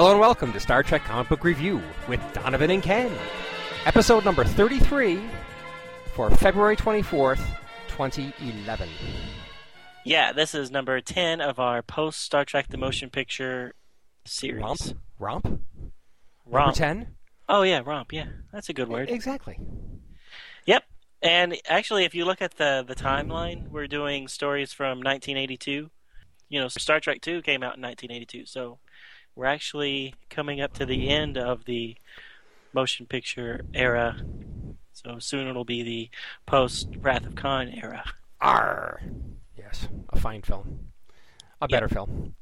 Hello and welcome to Star Trek Comic Book Review with Donovan and Ken. Episode number 33 for February 24th, 2011. Yeah, this is number 10 of our post Star Trek the Motion Picture series. Romp? Romp? Number Romp. 10? Oh, yeah, romp. Yeah, that's a good word. Exactly. Yep. And actually, if you look at the, the timeline, we're doing stories from 1982. You know, Star Trek 2 came out in 1982, so we're actually coming up to the end of the motion picture era. So soon it'll be the post Wrath of Khan era. R. Yes, a fine film. A better film.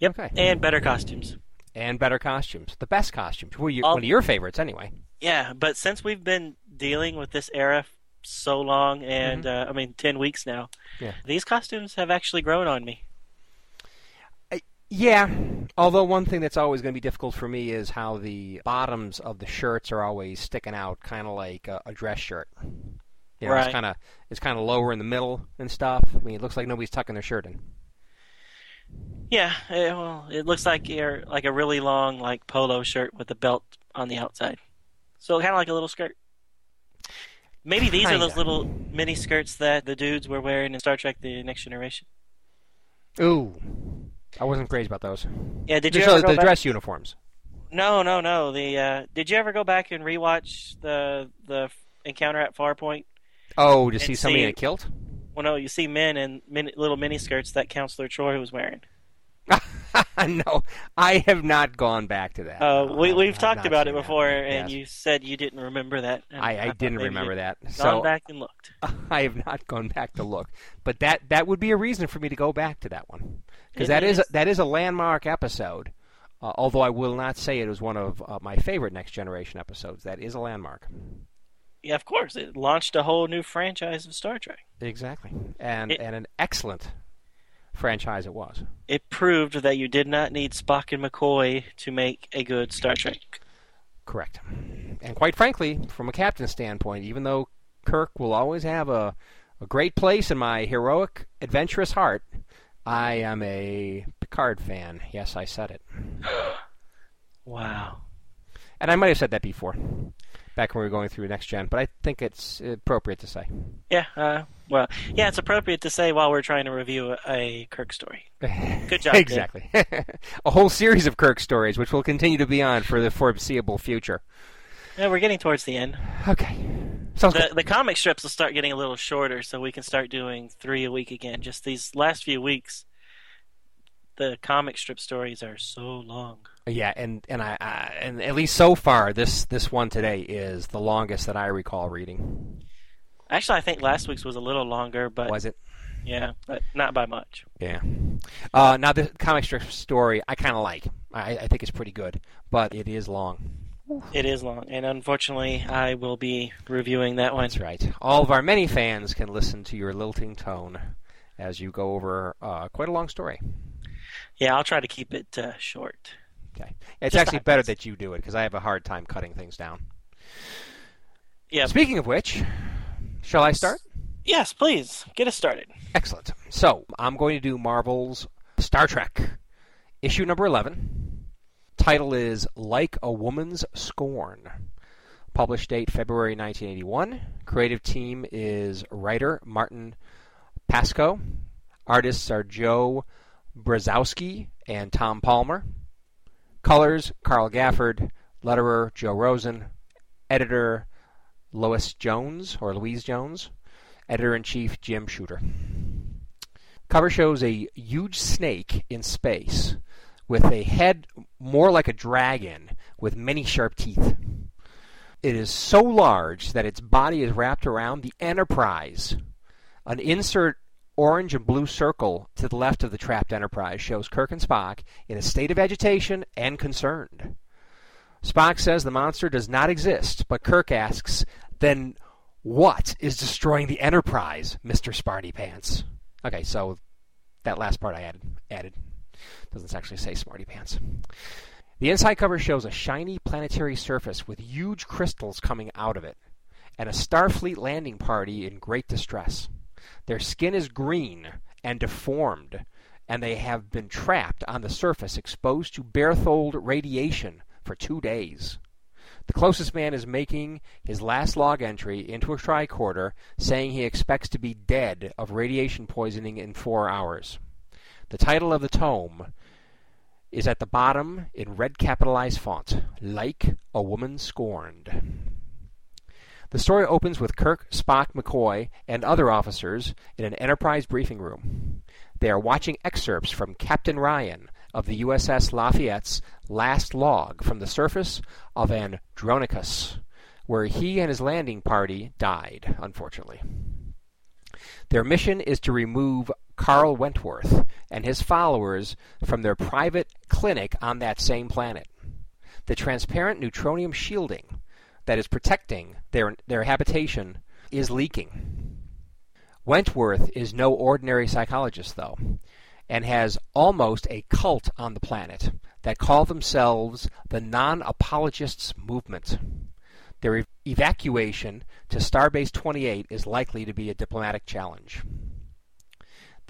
Yep. Okay. And better costumes. And better costumes. The best costumes. You, All- one of your favorites, anyway. Yeah, but since we've been dealing with this era so long, and uh, I mean, 10 weeks now, Yeah. these costumes have actually grown on me. Yeah, although one thing that's always going to be difficult for me is how the bottoms of the shirts are always sticking out, kind of like a, a dress shirt. You know, Right. it's kind of it's kind of lower in the middle and stuff. I mean, it looks like nobody's tucking their shirt in. Yeah, eh, well, it looks like you're like a really long like polo shirt with a belt on the outside. So kind of like a little skirt. Maybe these are those little mini skirts that the dudes were wearing in Star Trek: The Next Generation. Ooh, I wasn't crazy about those. Yeah, did you Just ever the, go the back? dress uniforms. No, no, no. The uh, did you ever go back and rewatch the the encounter at Farpoint? Oh, to And see somebody in see- a kilt. Well, no, you see men in mini, little mini skirts that Counselor Troi was wearing. no, I have not gone back to that. Uh, No, we I've- we've I've talked about it seen that. before, and Yes. you said you didn't remember that. and I, I didn't remember you'd that. Gone So back and looked. I have not gone back to look, but that that would be a reason for me to go back to that one because that is is. that is a landmark episode. Uh, although I will not say it was one of uh, my favorite Next Generation episodes. That is a landmark. Yeah, of course. It launched a whole new franchise of Star Trek. Exactly, and It- and an excellent franchise it was. It proved that you did not need Spock and McCoy to make a good Star Trek. Correct. And quite frankly, from a captain's standpoint, even though Kirk will always have a, a great place in my heroic, adventurous heart, I am a Picard fan. Yes, I said it. Wow. And I might have said that before, back when we were going through Next Gen, but I think it's appropriate to say. Yeah, uh, well, yeah, it's appropriate to say while we're trying to review a, Kirk story. Good job, exactly. a whole series of Kirk stories, which will continue to be on for the foreseeable future. Yeah, we're getting towards the end. Okay. Sounds The, the comic strips will start getting a little shorter, so we can start doing three a week again. Just these last few weeks, the comic strip stories are so long. Yeah, and and I, I and at least so far, this this one today is the longest that I recall reading. Actually, I think last week's was a little longer, but Was it? yeah, but not by much. Yeah. Uh, now the comic strip story I kind of like. I, I think it's pretty good, but it is long. It is long, and unfortunately, I will be reviewing that one. That's right. All of our many fans can listen to your lilting tone as you go over uh, quite a long story. Yeah, I'll try to keep it uh, short. Okay. It's Just actually better minutes. that you do it because I have a hard time cutting things down. Yeah. Speaking of which, shall I start? Yes, please get us started. Excellent. So I'm going to do Marvel's Star Trek, issue number 11. Title is Like a Woman's Scorn. Published date February 1981. Creative team is writer Martin Pasko. Artists are Joe Brozowski and Tom Palmer. Colors Carl Gafford. Letterer Joe Rosen. Editor Lois Jones or Louise Jones. Editor in chief Jim Shooter. Cover shows a huge snake in space with a head more like a dragon with many sharp teeth. It is so large that its body is wrapped around the Enterprise, an insert orange and blue circle to the left of the trapped Enterprise shows Kirk and Spock in a state of agitation and concerned. Spock says the monster does not exist, but Kirk asks, then what is destroying the Enterprise, Mr. Sparty Pants? Okay, so that last part I added. Added. Doesn't actually say Smarty Pants. The inside cover shows a shiny planetary surface with huge crystals coming out of it, and a Starfleet landing party in great distress. Their skin is green and deformed, and they have been trapped on the surface, exposed to Berthold radiation for two days. The closest man is making his last log entry into a tricorder, saying he expects to be dead of radiation poisoning in four hours. The title of the tome is at the bottom in red capitalized font Like a Woman Scorned. The story opens with Kirk, Spock, McCoy, and other officers in an Enterprise briefing room. They are watching excerpts from Captain Ryan of the USS Lafayette's last log from the surface of Andronicus, where he and his landing party died, unfortunately. Their mission is to remove Carl Wentworth and his followers from their private clinic on that same planet. The transparent neutronium shielding that is protecting their, their habitation is leaking. Wentworth is no ordinary psychologist, though, and has almost a cult on the planet that call themselves the Non Apologists Movement. Their evacuation to Starbase 28 is likely to be a diplomatic challenge.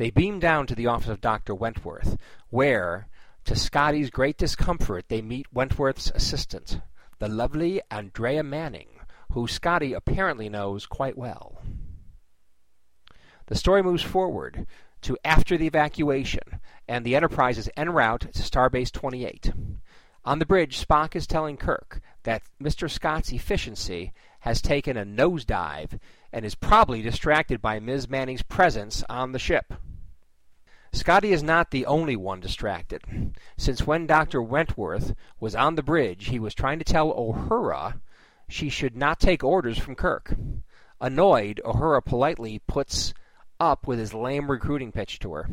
They beam down to the office of Dr. Wentworth, where, to Scotty's great discomfort, they meet Wentworth's assistant, the lovely Andrea Manning, who Scotty apparently knows quite well. The story moves forward to after the evacuation, and the Enterprise is en route to Starbase 28. On the bridge, Spock is telling Kirk that Mr. Scott's efficiency has taken a nosedive and is probably distracted by Ms. Manning's presence on the ship. Scotty is not the only one distracted, since when Dr. Wentworth was on the bridge, he was trying to tell Uhura she should not take orders from Kirk. Annoyed, Uhura politely puts up with his lame recruiting pitch to her.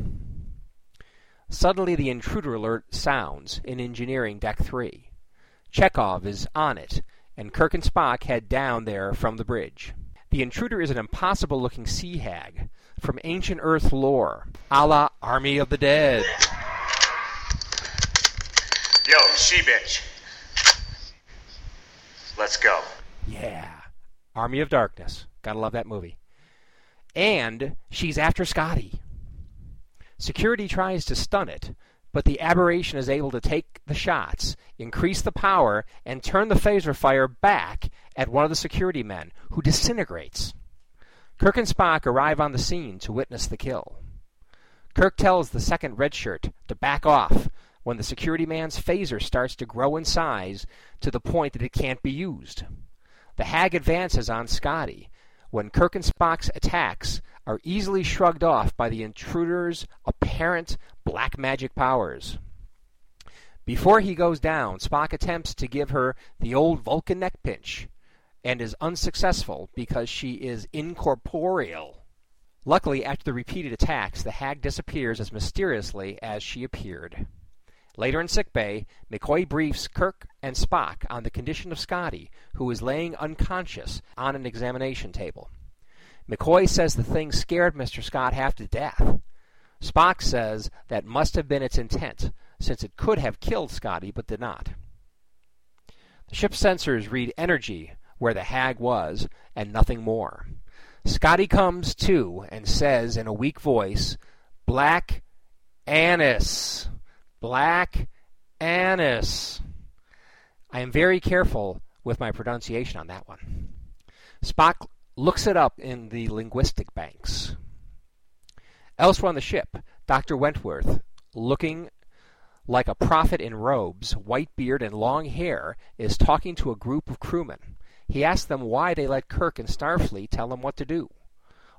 Suddenly, the intruder alert sounds in engineering deck 3. Chekov is on it, and Kirk and Spock head down there from the bridge. The intruder is an impossible looking sea hag from ancient Earth lore, a la Army of the Dead. Yo, she bitch. Let's go. Yeah. Army of Darkness. Gotta love that movie. And she's after Scotty. Security tries to stun it, but the aberration is able to take the shots, increase the power, and turn the phaser fire back at one of the security men, who disintegrates. Kirk and Spock arrive on the scene to witness the kill. Kirk tells the second redshirt to back off when the security man's phaser starts to grow in size to the point that it can't be used. The hag advances on Scotty when Kirk and Spock's attacks are easily shrugged off by the intruder's apparent black magic powers. Before he goes down, Spock attempts to give her the old Vulcan neck pinch, and is unsuccessful because she is incorporeal. Luckily, after the repeated attacks, the hag disappears as mysteriously as she appeared. Later in sickbay, McCoy briefs Kirk and Spock on the condition of Scotty, who is laying unconscious on an examination table. McCoy says the thing scared Mr. Scott half to death. Spock says that must have been its intent, since it could have killed Scotty but did not. The ship's sensors read energy where the hag was, and nothing more. Scotty comes to and says in a weak voice, Black Annis. Black Annis. I am very careful with my pronunciation on that one. Spock looks it up in the linguistic banks. Elsewhere on the ship, Dr. Wentworth, looking like a prophet in robes, white beard, and long hair, is talking to a group of crewmen. He asked them why they let Kirk and Starfleet tell them what to do.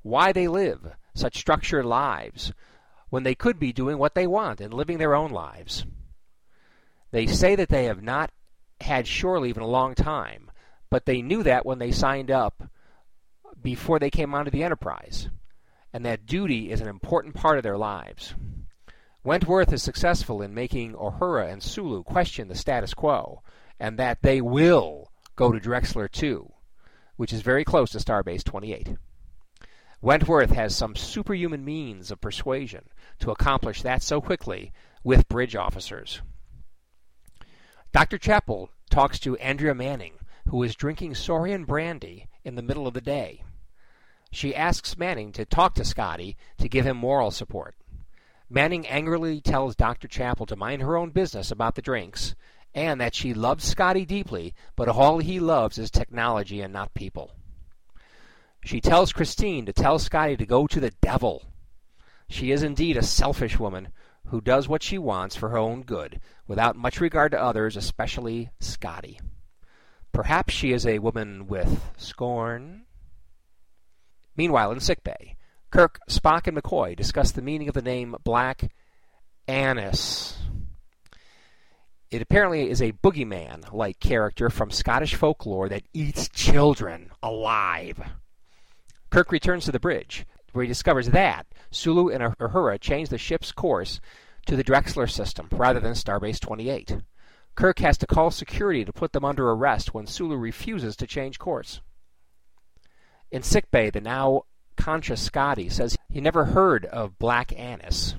Why they live such structured lives when they could be doing what they want and living their own lives. They say that they have not had shore leave in a long time, but they knew that when they signed up before they came onto the Enterprise. and that duty is an important part of their lives. Wentworth is successful in making Uhura and Sulu question the status quo, and that they will go to Drexler 2, which is very close to Starbase 28. Wentworth has some superhuman means of persuasion to accomplish that so quickly with bridge officers. Dr. Chapel talks to Andrea Manning, who is drinking Saurian brandy in the middle of the day. She asks Manning to talk to Scotty to give him moral support. Manning angrily tells Dr. Chapel to mind her own business about the drinks and that she loves Scotty deeply, but all he loves is technology and not people. She tells Christine to tell Scotty to go to the devil. She is indeed a selfish woman who does what she wants for her own good, without much regard to others, especially Scotty. Perhaps she is a woman with scorn? Meanwhile, in sickbay, Kirk, Spock, and McCoy discuss the meaning of the name Black Annis. It apparently is a boogeyman like character from Scottish folklore that eats children alive. Kirk returns to the bridge, where he discovers that Sulu and Uhura changed the ship's course to the Drexler system rather than Starbase 28. Kirk has to call security to put them under arrest when Sulu refuses to change course. In sickbay, the now conscious Scotty says he never heard of Black Annis.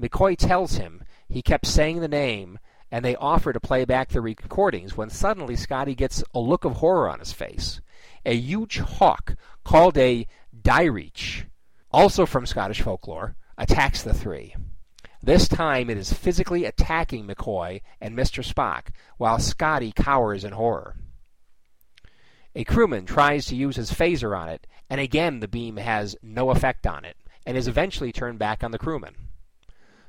McCoy tells him he kept saying the name, and they offer to play back the recordings when suddenly Scotty gets a look of horror on his face. A huge hawk called a Dyrich, also from Scottish folklore, attacks the three. This time it is physically attacking McCoy and Mr. Spock, while Scotty cowers in horror. A crewman tries to use his phaser on it, and again the beam has no effect on it, and is eventually turned back on the crewman.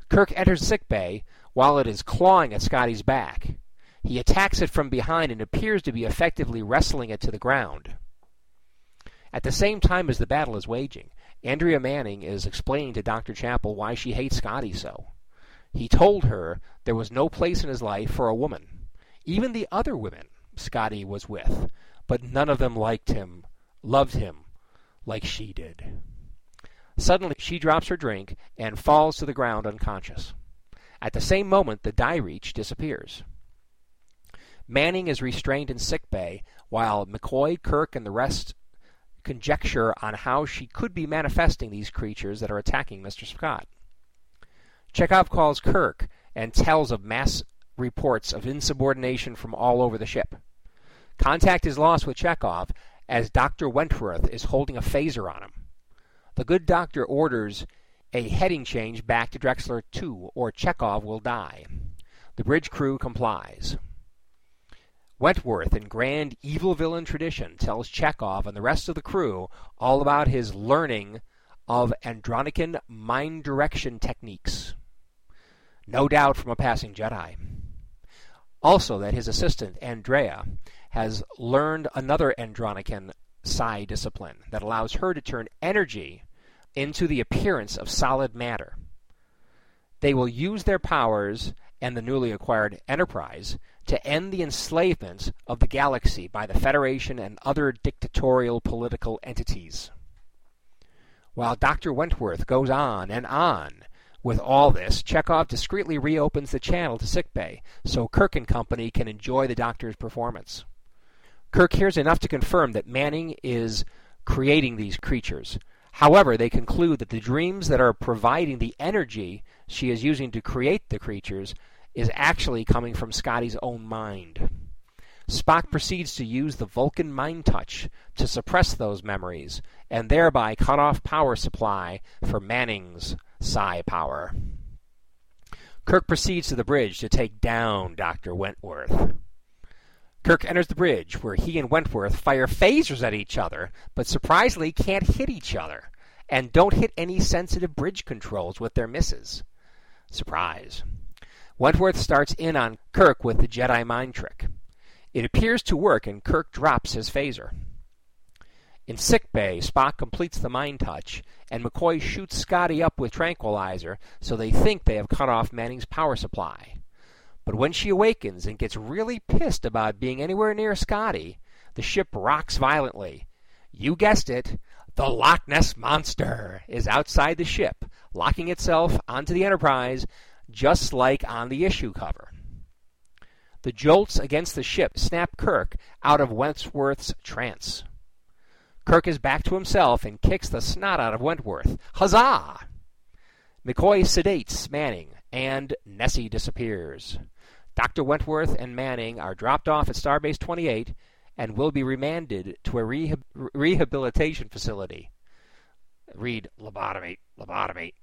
Kirk enters sickbay while it is clawing at Scotty's back. He attacks it from behind and appears to be effectively wrestling it to the ground. At the same time as the battle is waging, Andrea Manning is explaining to Dr. Chapel why she hates Scotty so. He told her there was no place in his life for a woman. Even the other women Scotty was with but none of them liked him, loved him, like she did. Suddenly, she drops her drink and falls to the ground unconscious. At the same moment, the die reach disappears. Manning is restrained in sick bay, while McCoy, Kirk, and the rest conjecture on how she could be manifesting these creatures that are attacking Mr. Scott. Chekov calls Kirk and tells of mass reports of insubordination from all over the ship. Contact is lost with Chekov as Dr. Wentworth is holding a phaser on him. The good doctor orders a heading change back to Drexler 2 or Chekov will die. The bridge crew complies. Wentworth, in grand evil villain tradition, tells Chekov and the rest of the crew all about his learning of Andronican mind direction techniques. No doubt from a passing Jedi. Also, that his assistant, Andrea, has learned another Andronican psi discipline that allows her to turn energy into the appearance of solid matter. They will use their powers and the newly acquired Enterprise to end the enslavement of the galaxy by the Federation and other dictatorial political entities. While Dr. Wentworth goes on and on with all this, Chekov discreetly reopens the channel to sickbay so Kirk and company can enjoy the doctor's performance. Kirk hears enough to confirm that Manning is creating these creatures. However, they conclude that the dreams that are providing the energy she is using to create the creatures is actually coming from Scotty's own mind. Spock proceeds to use the Vulcan mind touch to suppress those memories and thereby cut off power supply for Manning's psi power. Kirk proceeds to the bridge to take down Dr. Wentworth. Kirk enters the bridge, where he and Wentworth fire phasers at each other, but surprisingly can't hit each other, and don't hit any sensitive bridge controls with their misses. Surprise. Wentworth starts in on Kirk with the Jedi mind trick. It appears to work, and Kirk drops his phaser. In sickbay, Spock completes the mind touch, and McCoy shoots Scotty up with tranquilizer so they think they have cut off Manning's power supply. But when she awakens and gets really pissed about being anywhere near Scotty, the ship rocks violently. You guessed it, The Loch Ness Monster is outside the ship, locking itself onto the Enterprise just like on the issue cover. The jolts against the ship snap Kirk out of Wentworth's trance. Kirk is back to himself and kicks the snot out of Wentworth. Huzzah! McCoy sedates Manning, and Nessie disappears. Dr. Wentworth and Manning are dropped off at Starbase 28 and will be remanded to a rehab- rehabilitation facility. Read lobotomy, lobotomy.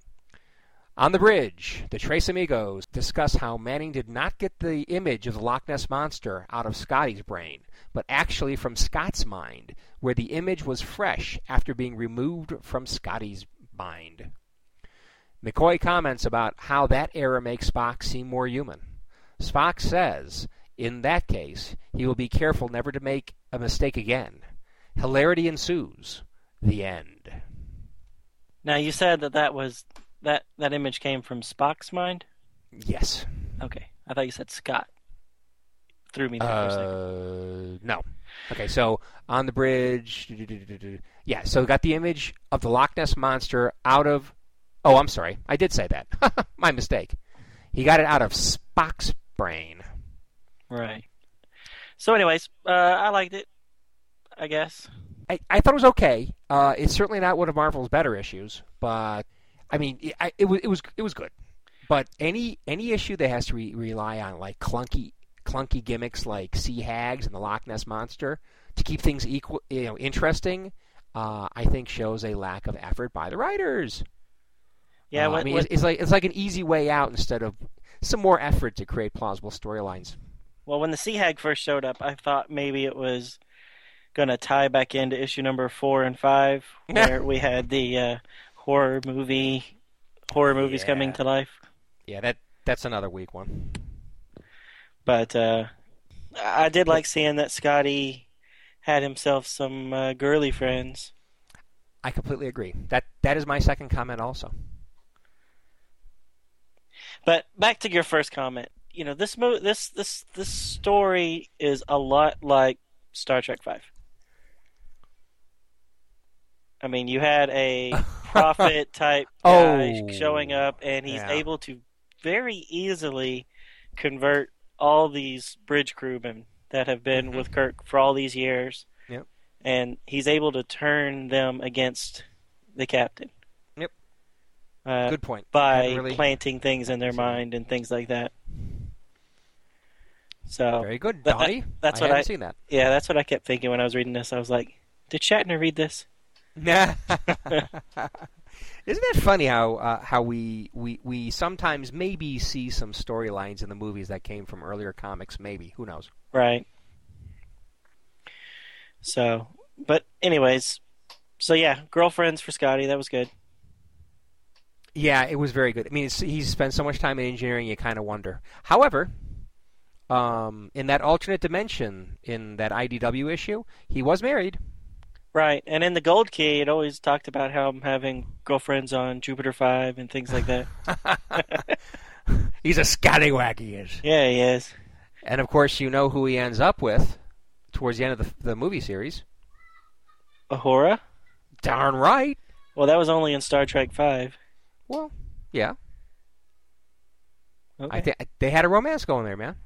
On the bridge, the Tres Amigos discuss how Manning did not get the image of the Loch Ness Monster out of Scotty's brain, but actually from Scott's mind, where the image was fresh after being removed from Scotty's mind. McCoy comments about how that error makes Spock seem more human. Spock says in that case, he will be careful never to make a mistake again. Hilarity ensues. The end. Now you said that that was that that image came from Spock's mind. Yes. Okay, I thought you said Scott. Threw me there for a second. Uh, no. Okay, so on the bridge. Yeah, so got the image of the Loch Ness monster out of. Oh, I'm sorry. I did say that. My mistake. He got it out of Spock's brain. Right. So, anyways, uh, I liked it. I guess. I, I thought it was okay. Uh, it's certainly not one of Marvel's better issues, but I mean, it, I, it was it was it was good. But any any issue that has to re- rely on like clunky clunky gimmicks like sea hags and the Loch Ness monster to keep things equal, you know, interesting, uh, I think shows a lack of effort by the writers. Yeah, Uh, what, I mean, what- it's, it's like it's like an easy way out instead of some more effort to create plausible storylines. well, when the Sea Hag first showed up, I thought maybe it was going to tie back into issue number four and five, where we had the uh, horror movie, horror movies Yeah. coming to life. Yeah, that that's another weak one. But uh, I did like seeing that Scotty had himself some uh, girly friends. I completely agree. That that is my second comment also. But back to your first comment. You know, this mo- this this this story is a lot like Star Trek Five. I mean, you had a prophet type oh. guy Oh. showing up, and he's Yeah. able to very easily convert all these bridge crewmen that have been mm-hmm. with Kirk for all these years. Yep. And he's able to turn them against the captain. Uh, Good point. by really- planting things in their mind and things like that. So Very good, that- that's I what haven't I- seen that. yeah, that's what I kept thinking when I was reading this. I was like, did Shatner read this? Nah. Isn't that funny how uh, how we, we we sometimes maybe see some storylines in the movies that came from earlier comics? Maybe who knows? Right. So, but anyways, so yeah, girlfriends for Scotty. That was good. Yeah, it was very good. I mean, it's, he's spent so much time in engineering, you kind of wonder. However, um, in that alternate dimension, in that IDW issue, he was married. Right, and in the Gold Key, it always talked about how I'm having girlfriends on Jupiter Five and things like that. He's a scallywag, he is. yeah, he is. And of course, you know who he ends up with towards the end of the, the movie series. Uhura. Darn right. Well, that was only in Star Trek Five. Well, yeah. Okay. I think they had a romance going there, man.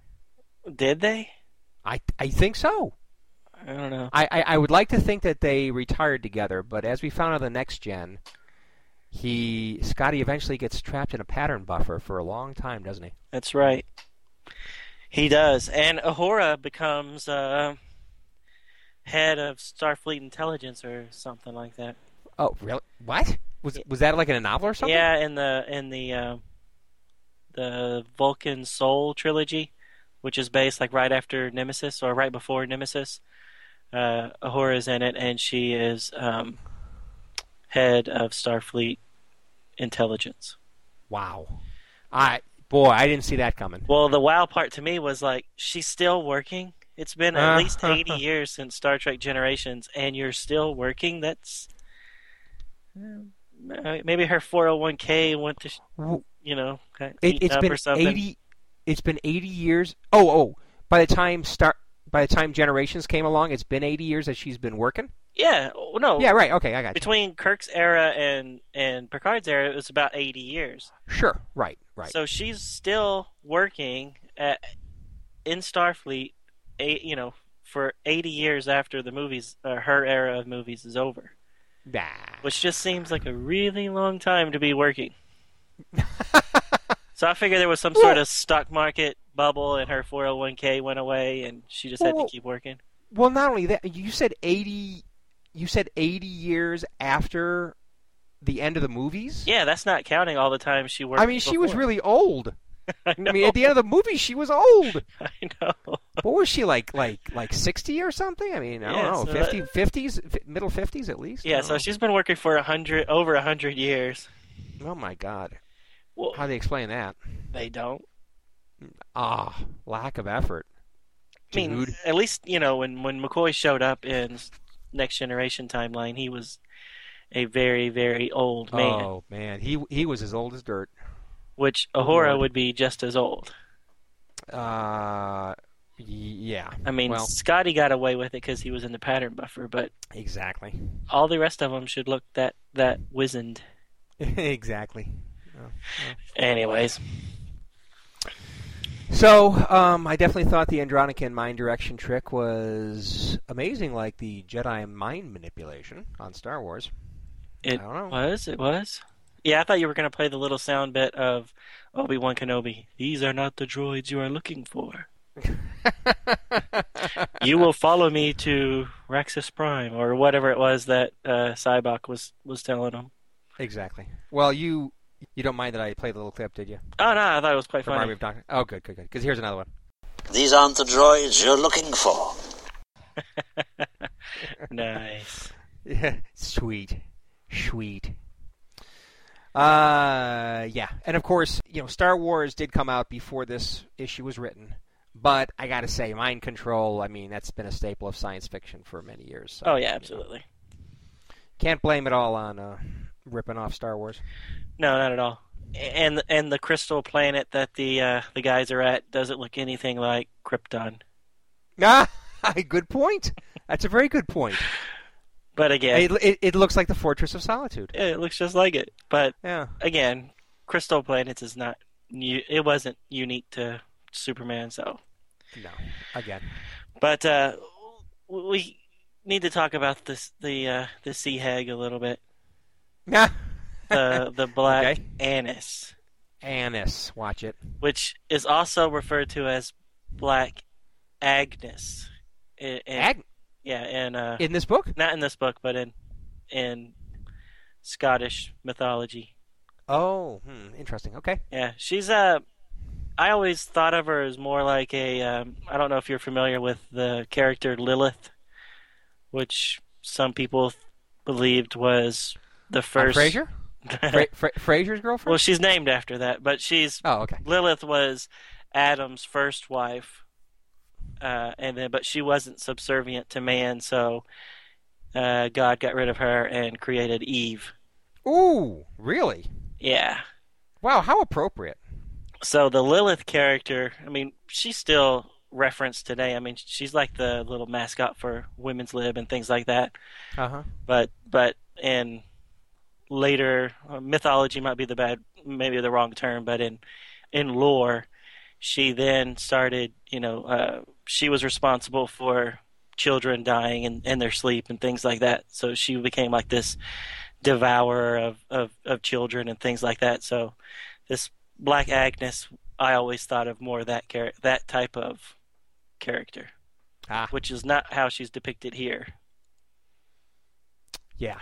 Did they? I I think so. I don't know. I, I, I would like to think that they retired together, but as we found on the next gen, he Scotty eventually gets trapped in a pattern buffer for a long time, doesn't he? That's right. He does, and Uhura becomes uh, head of Starfleet intelligence or something like that. Oh, really? What? Was was that like in a novel or something? Yeah, in the in the uh, the Vulcan Soul trilogy, which is based like right after Nemesis or right before Nemesis. Uh, Uhura is in it, and she is um, head of Starfleet intelligence. Wow. I boy, I didn't see that coming. Well, the wow part to me was like she's still working. It's been at Uh, least 80 years since Star Trek Generations, and you're still working. That's uh, maybe her 401k went to, you know, It, up been or something. eighty. It's been eighty years. Oh, oh. By the time start, by the time Generations came along, it's been eighty years that she's been working. Yeah, oh, no. Yeah, right. Okay, I got you. Between Kirk's era and and Picard's era, it was about eighty years. Sure. Right. Right. So she's still working at in Starfleet, you know, for eighty years after the movies, uh, her era of movies is over, nah. which just seems like a really long time to be working. so I figured there was some sort of stock market bubble, and her four hundred one k went away, and she just had Well, to keep working. Well, not only that, you said eighty. You said eighty years after the end of the movies. Yeah, that's not counting all the time she worked. I mean, she was really old. I. I mean, at the end of the movie, she was old. I know. What was she like? Like like sixty or something? I mean, I Yeah, don't so know, that- 50s, middle fifties at least. Yeah, so know. she's been working for a hundred over a hundred years. Oh my God! Well, How do they explain that? they don't. Ah, lack of effort. I mean, at least you know when when McCoy showed up in Next Generation timeline, he was a very very old man, Oh man, he he was as old as dirt. which Uhura Lord. would be just as old. Uh, yeah. I mean, well, Scotty got away with it because he was in the pattern buffer, but exactly, all the rest of them should look that that wizened. exactly. Anyways, So, um, I definitely thought the Andronican mind direction trick was amazing, like the Jedi mind manipulation on Star Wars. it I don't know. was. It was. Yeah, I thought you were going to play the little sound bit of Obi Wan Kenobi. These are not the droids you are looking for. you will follow me to Raxus Prime or whatever it was that uh, Sybok was was telling him. exactly. Well, you you don't mind that I played the little clip, did you? Oh no, I thought it was quite From Army funny. of Doctor. Oh, good, good, good. Because here's another one. These aren't the droids you're looking for. nice. Yeah, sweet, sweet. Uh, yeah, and of course, you know, Star Wars did come out before this issue was written, but I got to say, mind control. I mean, that's been a staple of science fiction for many years. so, Oh you yeah, know, absolutely. can't blame it all on uh, ripping off Star Wars. No, not at all. And and the crystal planet that the uh, the guys are at doesn't look anything like Krypton. Ah, good point. That's a very good point. But again, It, it, it looks like the Fortress of Solitude. it looks just like it. But Yeah. again, crystal planets is not. It wasn't unique to Superman, so. No. Again. But uh, we need to talk about this the uh, the sea hag a little bit. Yeah. The the black Okay. anise, Anise. Watch it. which is also referred to as black Agnes. In, in- Ag- yeah, in uh, in this book? not in this book, but in in Scottish mythology. Oh, hmm, interesting. Okay. Yeah, she's uh I always thought of her as more like a um, I don't know if you're familiar with the character Lilith, which some people believed was the first. Frasier? Fra- Fra- Frasier's girlfriend? well, she's named after that, but she's oh, okay. Lilith was Adam's first wife, uh, and then but she wasn't subservient to man, so uh, God got rid of her and created Eve. Ooh, really? Yeah. Wow, how appropriate. So the Lilith character, I mean, she's still referenced today. I mean, she's like the little mascot for Women's Lib and things like that. Uh huh. But but in later uh, mythology might be the bad, maybe the wrong term, but in in lore, she then started. You know, uh, she was responsible for children dying in, in their sleep and things like that. So she became like this devourer of, of, of children and things like that. So this Black Agnes, I always thought of more that char- that type of character, Ah, which is not how she's depicted here. yeah.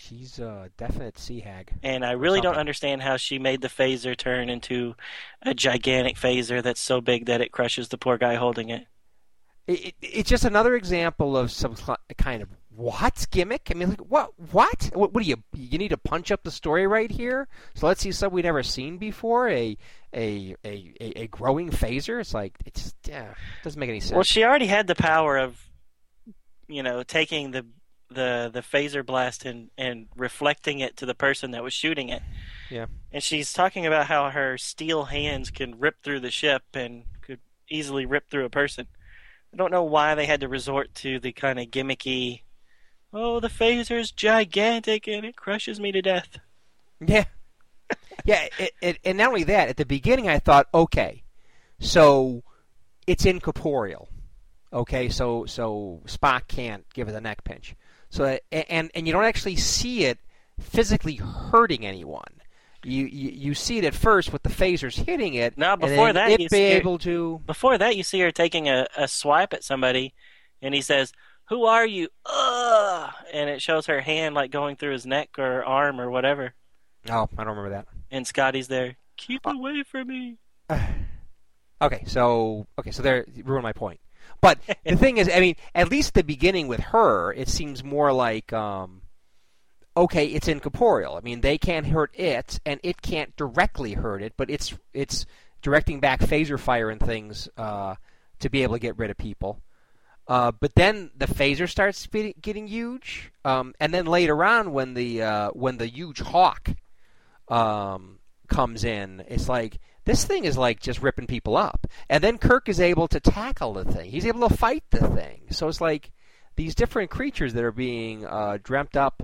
She's a definite sea hag. And I really don't understand how she made the phaser turn into a gigantic phaser that's so big that it crushes the poor guy holding it. It, it, it's just another example of some kind of what gimmick. I mean, like what? What? What, what do you? You need to punch up the story right here. So let's see something we've never seen before. A a a, a, a growing phaser. It's like it just yeah doesn't make any sense. Well, she already had the power of, you know, taking the the the phaser blast and and reflecting it to the person that was shooting it. Yeah. And she's talking about how her steel hands can rip through the ship and could easily rip through a person. I don't know why they had to resort to the kind of gimmicky Oh, the phaser's gigantic and it crushes me to death. Yeah. yeah, it, it, and not only that, at the beginning I thought, okay, so it's incorporeal. Okay, so so Spock can't give it a neck pinch. So and and you don't actually see it physically hurting anyone. You, you you see it at first with the phasers hitting it. Now before that, you be see her- able to. Before that, you see her taking a, a swipe at somebody, and he says, "Who are you?" Ugh! And it shows her hand like going through his neck or arm or whatever. Oh, I don't remember that. And Scotty's there. Keep Uh, away from me. Okay, so okay, so there ruined my point. But the thing is, I mean, at least the beginning with her, it seems more like um, okay, it's incorporeal. I mean, they can't hurt it, and it can't directly hurt it, but it's it's directing back phaser fire and things uh, to be able to get rid of people. Uh, but then the phaser starts getting huge, um, and then later on, when the uh, when the huge hawk um, comes in, it's like this thing is like just ripping people up. And then Kirk is able to tackle the thing. He's able to fight the thing. So it's like these different creatures that are being uh, dreamt up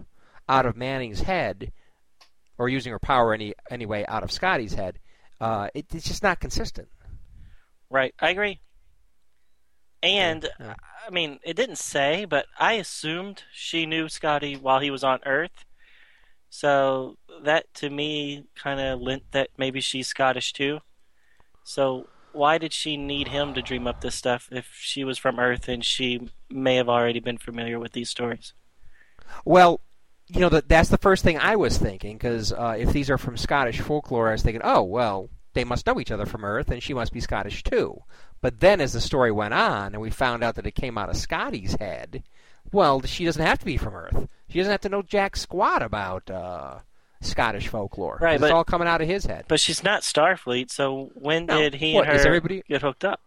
out of Manning's head, or using her power any anyway out of Scotty's head. Uh, it, it's just not consistent. Right, I agree. And Yeah. I mean, it didn't say, but I assumed she knew Scotty while he was on Earth. So that to me kind of lent that maybe she's Scottish too. So why did she need him to dream up this stuff if she was from Earth and she may have already been familiar with these stories? Well, you know that's the first thing I was thinking because uh, if these are from Scottish folklore, I was thinking, oh well, they must know each other from Earth, and she must be Scottish too. But then, as the story went on, and we found out that it came out of Scotty's head, well, she doesn't have to be from Earth. She doesn't have to know jack squat about uh, Scottish folklore. Right, it's all coming out of his head. But she's not Starfleet, so when No. did he What, and her everybody- get hooked up?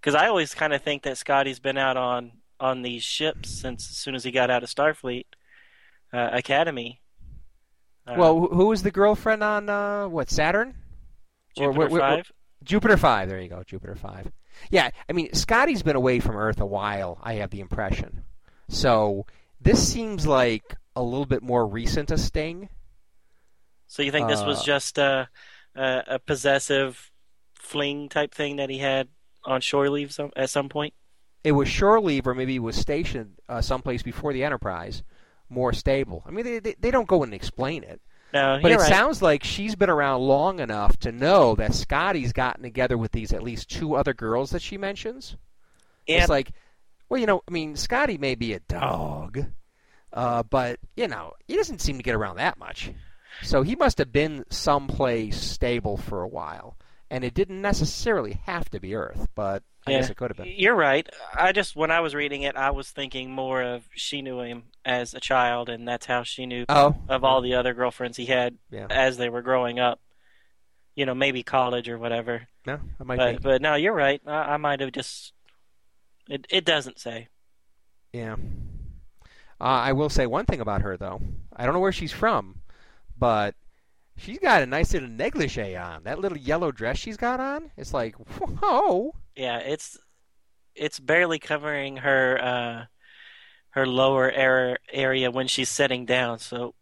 Because I always kind of think that Scotty's been out on on these ships since as soon as he got out of Starfleet uh, Academy. Uh, well, who was the girlfriend on uh, what Saturn? or Jupiter wh- wh- Five. Jupiter Five. There you go, Jupiter Five. Yeah, I mean Scotty's been away from Earth a while. I have the impression. So this seems like a little bit more recent a sting. So you think this was uh, just a, a a possessive fling type thing that he had on shore leave some, at some point? It was shore leave, or maybe he was stationed uh, someplace before the Enterprise, more stable. I mean, they, they they don't go and explain it, No, but it right. sounds like she's been around long enough to know that Scotty's gotten together with these at least two other girls that she mentions. It's like, well, you know, I mean, Scotty may be a dog, uh, but you know, he doesn't seem to get around that much. So he must have been someplace stable for a while, and it didn't necessarily have to be Earth, but I Yeah. guess it could have been. You're right. I just when I was reading it, I was thinking more of she knew him as a child, and that's how she knew Oh, of all the other girlfriends he had Yeah. as they were growing up. You know, maybe college or whatever. no, that might But be. but no, you're right. I, I might have just. It it doesn't say. Yeah. Uh, I will say one thing about her, though. I don't know where she's from, but she's got a nice little negligee on. That little yellow dress she's got on, it's like, whoa. Yeah, it's it's barely covering her uh, her lower area area when she's sitting down. So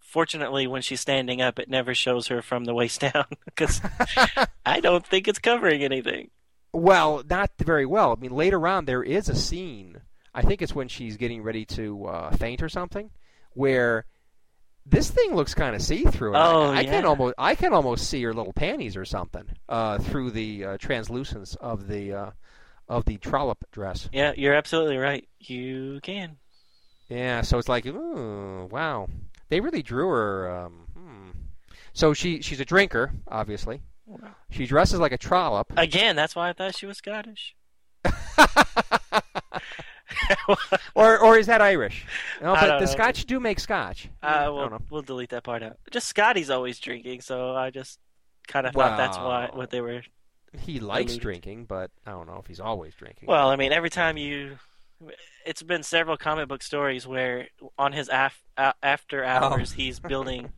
fortunately, when she's standing up, it never shows her from the waist down because I don't think it's covering anything. Well, not very well. I mean, later on there is a scene. I think it's when she's getting ready to uh, faint or something, where this thing looks kind of see-through. and I- Oh, I, can yeah. almost I can almost see her little panties or something uh, through the uh, translucence of the uh, of the trollop dress. Yeah, you're absolutely right. You can. Yeah, so it's like, ooh, wow, they really drew her. Um, hmm. So she she's a drinker, obviously. She dresses like a trollop. Again, that's why I thought she was Scottish. or or is that Irish? No, I but the. Scotch do make Scotch. Uh, I don't we'll, know. we'll delete that part out. Just Scotty's always drinking, so I just kind of thought that's why what they were. He likes alluded. drinking, but I don't know if he's always drinking. Well, I mean, every time you, it's been several comic book stories where on his af, a- after hours he's building, you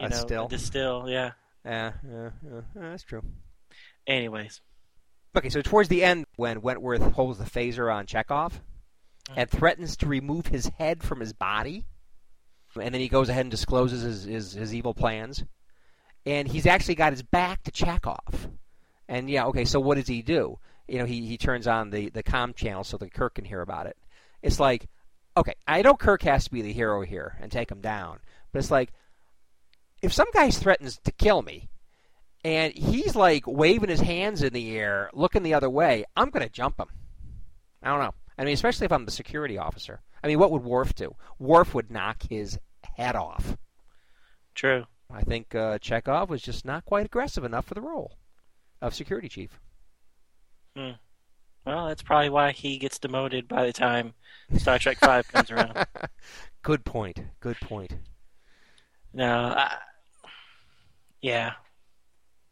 Oh. A know, still. a distill. Yeah. yeah, yeah, yeah, yeah, that's true. Anyways, Okay, so towards the end, when Wentworth holds the phaser on Chekov, and threatens to remove his head from his body. And then he goes ahead and discloses his, his, his evil plans. And he's actually got his back to Chekov. And yeah, okay, so what does he do? You know, he, he turns on the, the com channel so that Kirk can hear about it. It's like, okay, I know Kirk has to be the hero here and take him down, but it's like, if some guy threatens to kill me, and he's like waving his hands in the air, looking the other way, I'm going to jump him. I don't know. I mean, especially if I'm the security officer. I mean, what would Worf do? Worf would knock his head off. True. I think uh, Chekov was just not quite aggressive enough for the role of security chief. Hmm. Well, that's probably why he gets demoted by the time Star Trek Five comes around. Good point. Good point. No, I, yeah,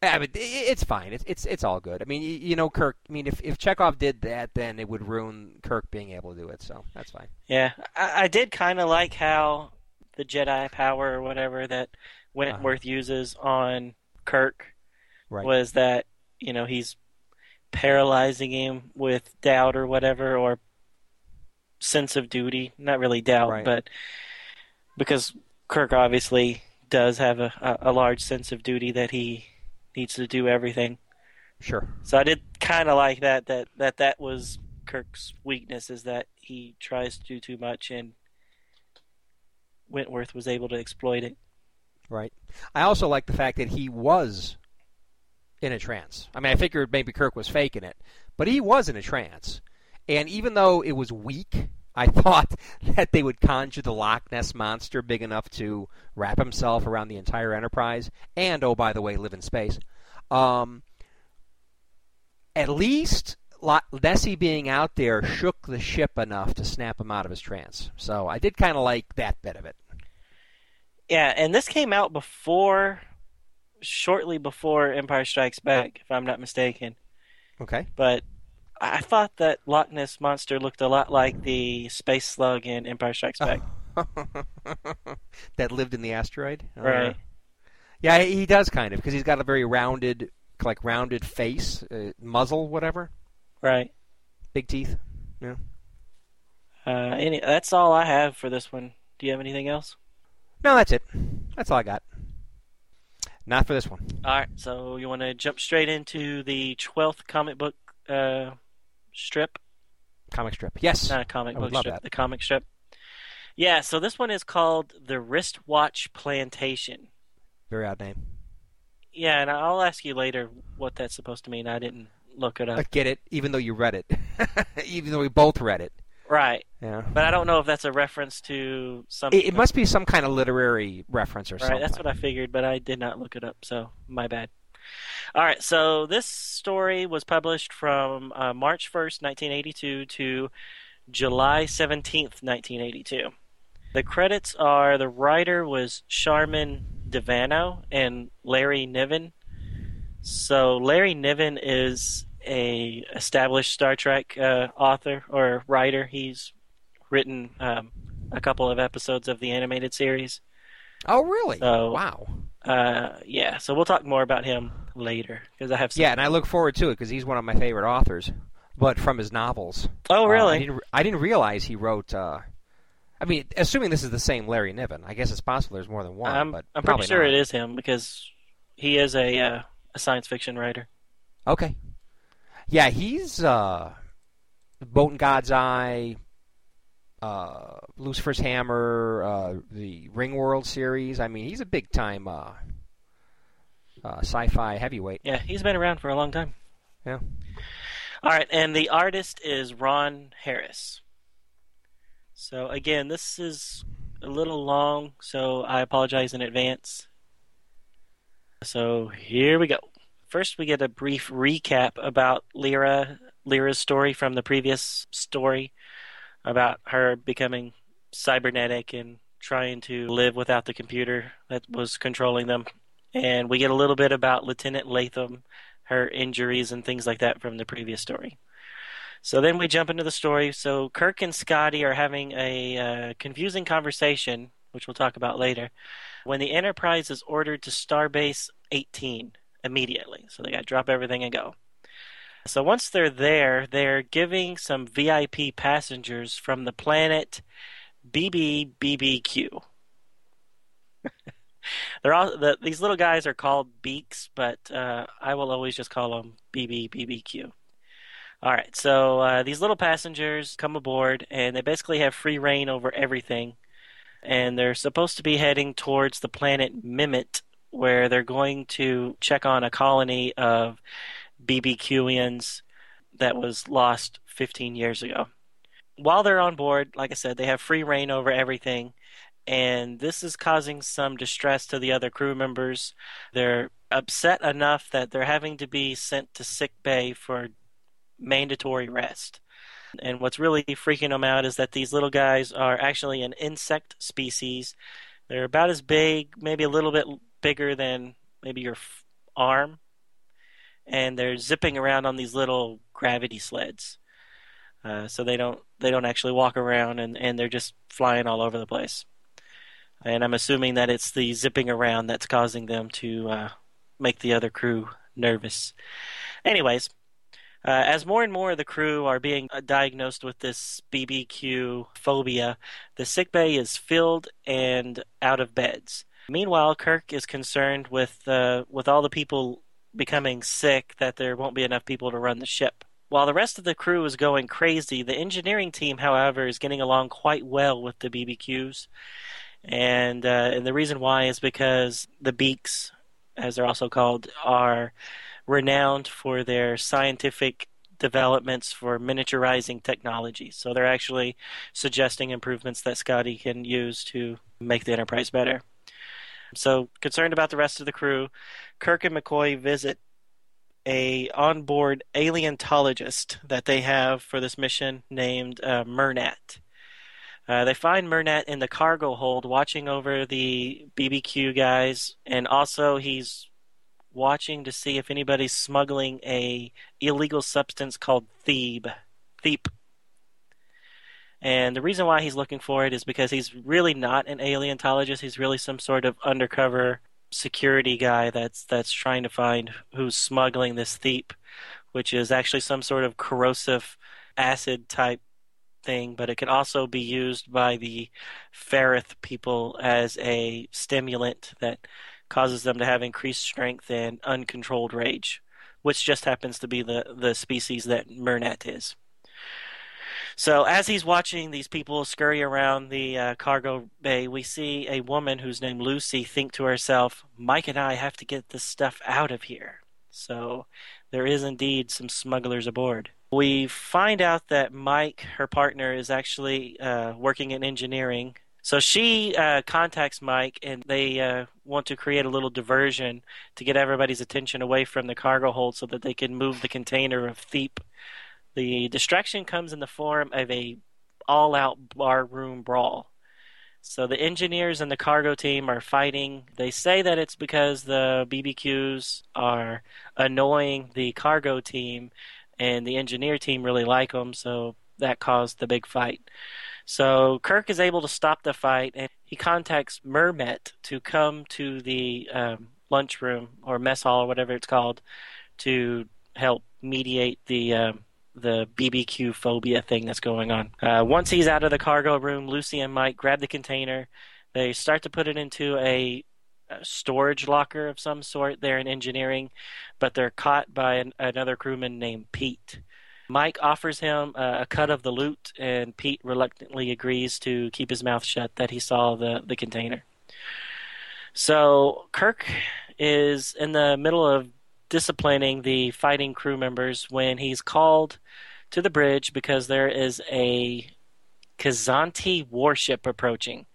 Yeah, but it's fine. It's it's it's all good. I mean, you, you know, Kirk. I mean, if if Chekov did that, then it would ruin Kirk being able to do it. So that's fine. yeah. I, I did kind of like how the Jedi power or whatever that uh-huh. Wentworth uses on Kirk Right. was that you know he's paralyzing him with doubt or whatever or sense of duty. Not really doubt, Right. but because Kirk obviously does have a, a, a large sense of duty that he needs to do everything. Sure. So I did kind of like that that that that was Kirk's weakness is that he tries to do too much and Wentworth was able to exploit it. Right. I also like the fact that he was in a trance. I mean, I figured maybe Kirk was faking it, but he was in a trance. And even though it was weak, I thought that they would conjure the Loch Ness monster big enough to wrap himself around the entire Enterprise, and oh, by the way, live in space. Um, at least Nessie being out there shook the ship enough to snap him out of his trance. So I did kind of like that bit of it. Yeah, and this came out before shortly before Empire Strikes Back, if I'm not mistaken. Okay. But I thought that Loch Ness monster looked a lot like the space slug in Empire Strikes Back. that lived in the asteroid. Uh, Right. yeah, he does kind of because he's got a very rounded, like rounded face, uh, muzzle, whatever, Right. big teeth. Uh, any, that's all I have for this one. Do you have anything else? No, that's it. That's all I got. Not for this one. All right, so you want to jump straight into the twelfth comic book uh, strip? Comic strip. Yes. Not a comic I book strip. that. The comic strip. Yeah, so this one is called the Wristwatch Plantation. Very odd name. Yeah, and I'll ask you later what that's supposed to mean. I didn't look it up. I get it, even though you read it. even though we both read it. Right, Yeah. but I don't know if that's a reference to some. It, it must be some kind of literary reference or Right, something. that's what I figured, but I did not look it up, so my bad. All right, so this story was published from uh, March 1st, 1982 to July 17th, 1982. The credits are the writer was Sharman DiVono and Larry Niven. So Larry Niven is a established Star Trek uh, author or writer. He's written um, a couple of episodes of the animated series. Oh, really? So- wow. Uh, yeah, so we'll talk more about him later because I have some. Yeah, and I look forward to it because he's one of my favorite authors, but from his novels. Oh, Uh, I really? didn't, I didn't realize he wrote. Uh, I mean, assuming this is the same Larry Niven, I guess it's possible there's more than one. I'm, but I'm pretty sure not. it is him because he is a uh, a science fiction writer. Okay. Yeah, he's uh, Mote in God's Eye, uh, Lucifer's Hammer, uh, the Ringworld series. I mean, he's a big time uh, uh, sci-fi heavyweight. Yeah, he's been around for a long time. Yeah. All right, and the artist is Ron Harris. So again, this is a little long, so I apologize in advance. So here we go. First, we get a brief recap about Lyra, Lyra's story from the previous story about her becoming cybernetic and trying to live without the computer that was controlling them. And we get a little bit about Lieutenant Latham, her injuries and things like that from the previous story. So then we jump into the story. So Kirk and Scotty are having a uh, confusing conversation, which we'll talk about later, when the Enterprise is ordered to Starbase 18 immediately. So they got to drop everything and go. So once they're there, they're giving some VIP passengers from the planet BBBBQ. they're all the, these little guys are called beaks, but uh, I will always just call them BBBBQ. All right, so uh, these little passengers come aboard, and they basically have free reign over everything. And they're supposed to be heading towards the planet Mimit, where they're going to check on a colony of BBQians that was lost 15 years ago. While they're on board, like I said, they have free reign over everything, and this is causing some distress to the other crew members. They're upset enough that they're having to be sent to sick bay for mandatory rest. And what's really freaking them out is that these little guys are actually an insect species. They're about as big, maybe a little bit bigger than maybe your f- arm, and they're zipping around on these little gravity sleds. Uh, so they don't they don't actually walk around, and, and they're just flying all over the place. And I'm assuming that it's the zipping around that's causing them to uh, make the other crew nervous. Anyways, uh, as more and more of the crew are being diagnosed with this BBQ phobia, the sick bay is filled and out of beds. Meanwhile, Kirk is concerned with uh, with all the people becoming sick that there won't be enough people to run the ship. While the rest of the crew is going crazy, the engineering team, however, is getting along quite well with the BBQs. And uh, and the reason why is because the beaks, as they're also called, are renowned for their scientific developments for miniaturizing technology. So they're actually suggesting improvements that Scotty can use to make the Enterprise better. So concerned about the rest of the crew, Kirk and McCoy visit a onboard alientologist that they have for this mission named uh, Murnat. Uh, they find Murnat in the cargo hold watching over the BBQ guys, and also he's watching to see if anybody's smuggling a illegal substance called Theeb. Theep. And the reason why he's looking for it is because he's really not an alientologist. He's really some sort of undercover security guy that's that's trying to find who's smuggling this Theep, which is actually some sort of corrosive acid type thing, but it can also be used by the Ferrith people as a stimulant that causes them to have increased strength and uncontrolled rage, which just happens to be the, the species that Murnat is. So as he's watching these people scurry around the uh, cargo bay, we see a woman who's named Lucy think to herself, "Mike and I have to get this stuff out of here." So there is indeed some smugglers aboard. We find out that Mike, her partner, is actually uh, working in engineering so she uh, contacts Mike, and they uh, want to create a little diversion to get everybody's attention away from the cargo hold so that they can move the container of Theep. The distraction comes in the form of a all-out barroom brawl. So the engineers and the cargo team are fighting. They say that it's because the BBQs are annoying the cargo team, and the engineer team really like them, so that caused the big fight. So Kirk is able to stop the fight, and he contacts Mermet to come to the um, lunchroom or mess hall or whatever it's called to help mediate the um, the BBQ phobia thing that's going on. Uh, once he's out of the cargo room, Lucy and Mike grab the container. They start to put it into a, a storage locker of some sort there in engineering, but they're caught by an, another crewman named Pete. Mike offers him a, a cut of the loot, and Pete reluctantly agrees to keep his mouth shut that he saw the, the container. So Kirk is in the middle of disciplining the fighting crew members when he's called to the bridge because there is a Kazanti warship approaching.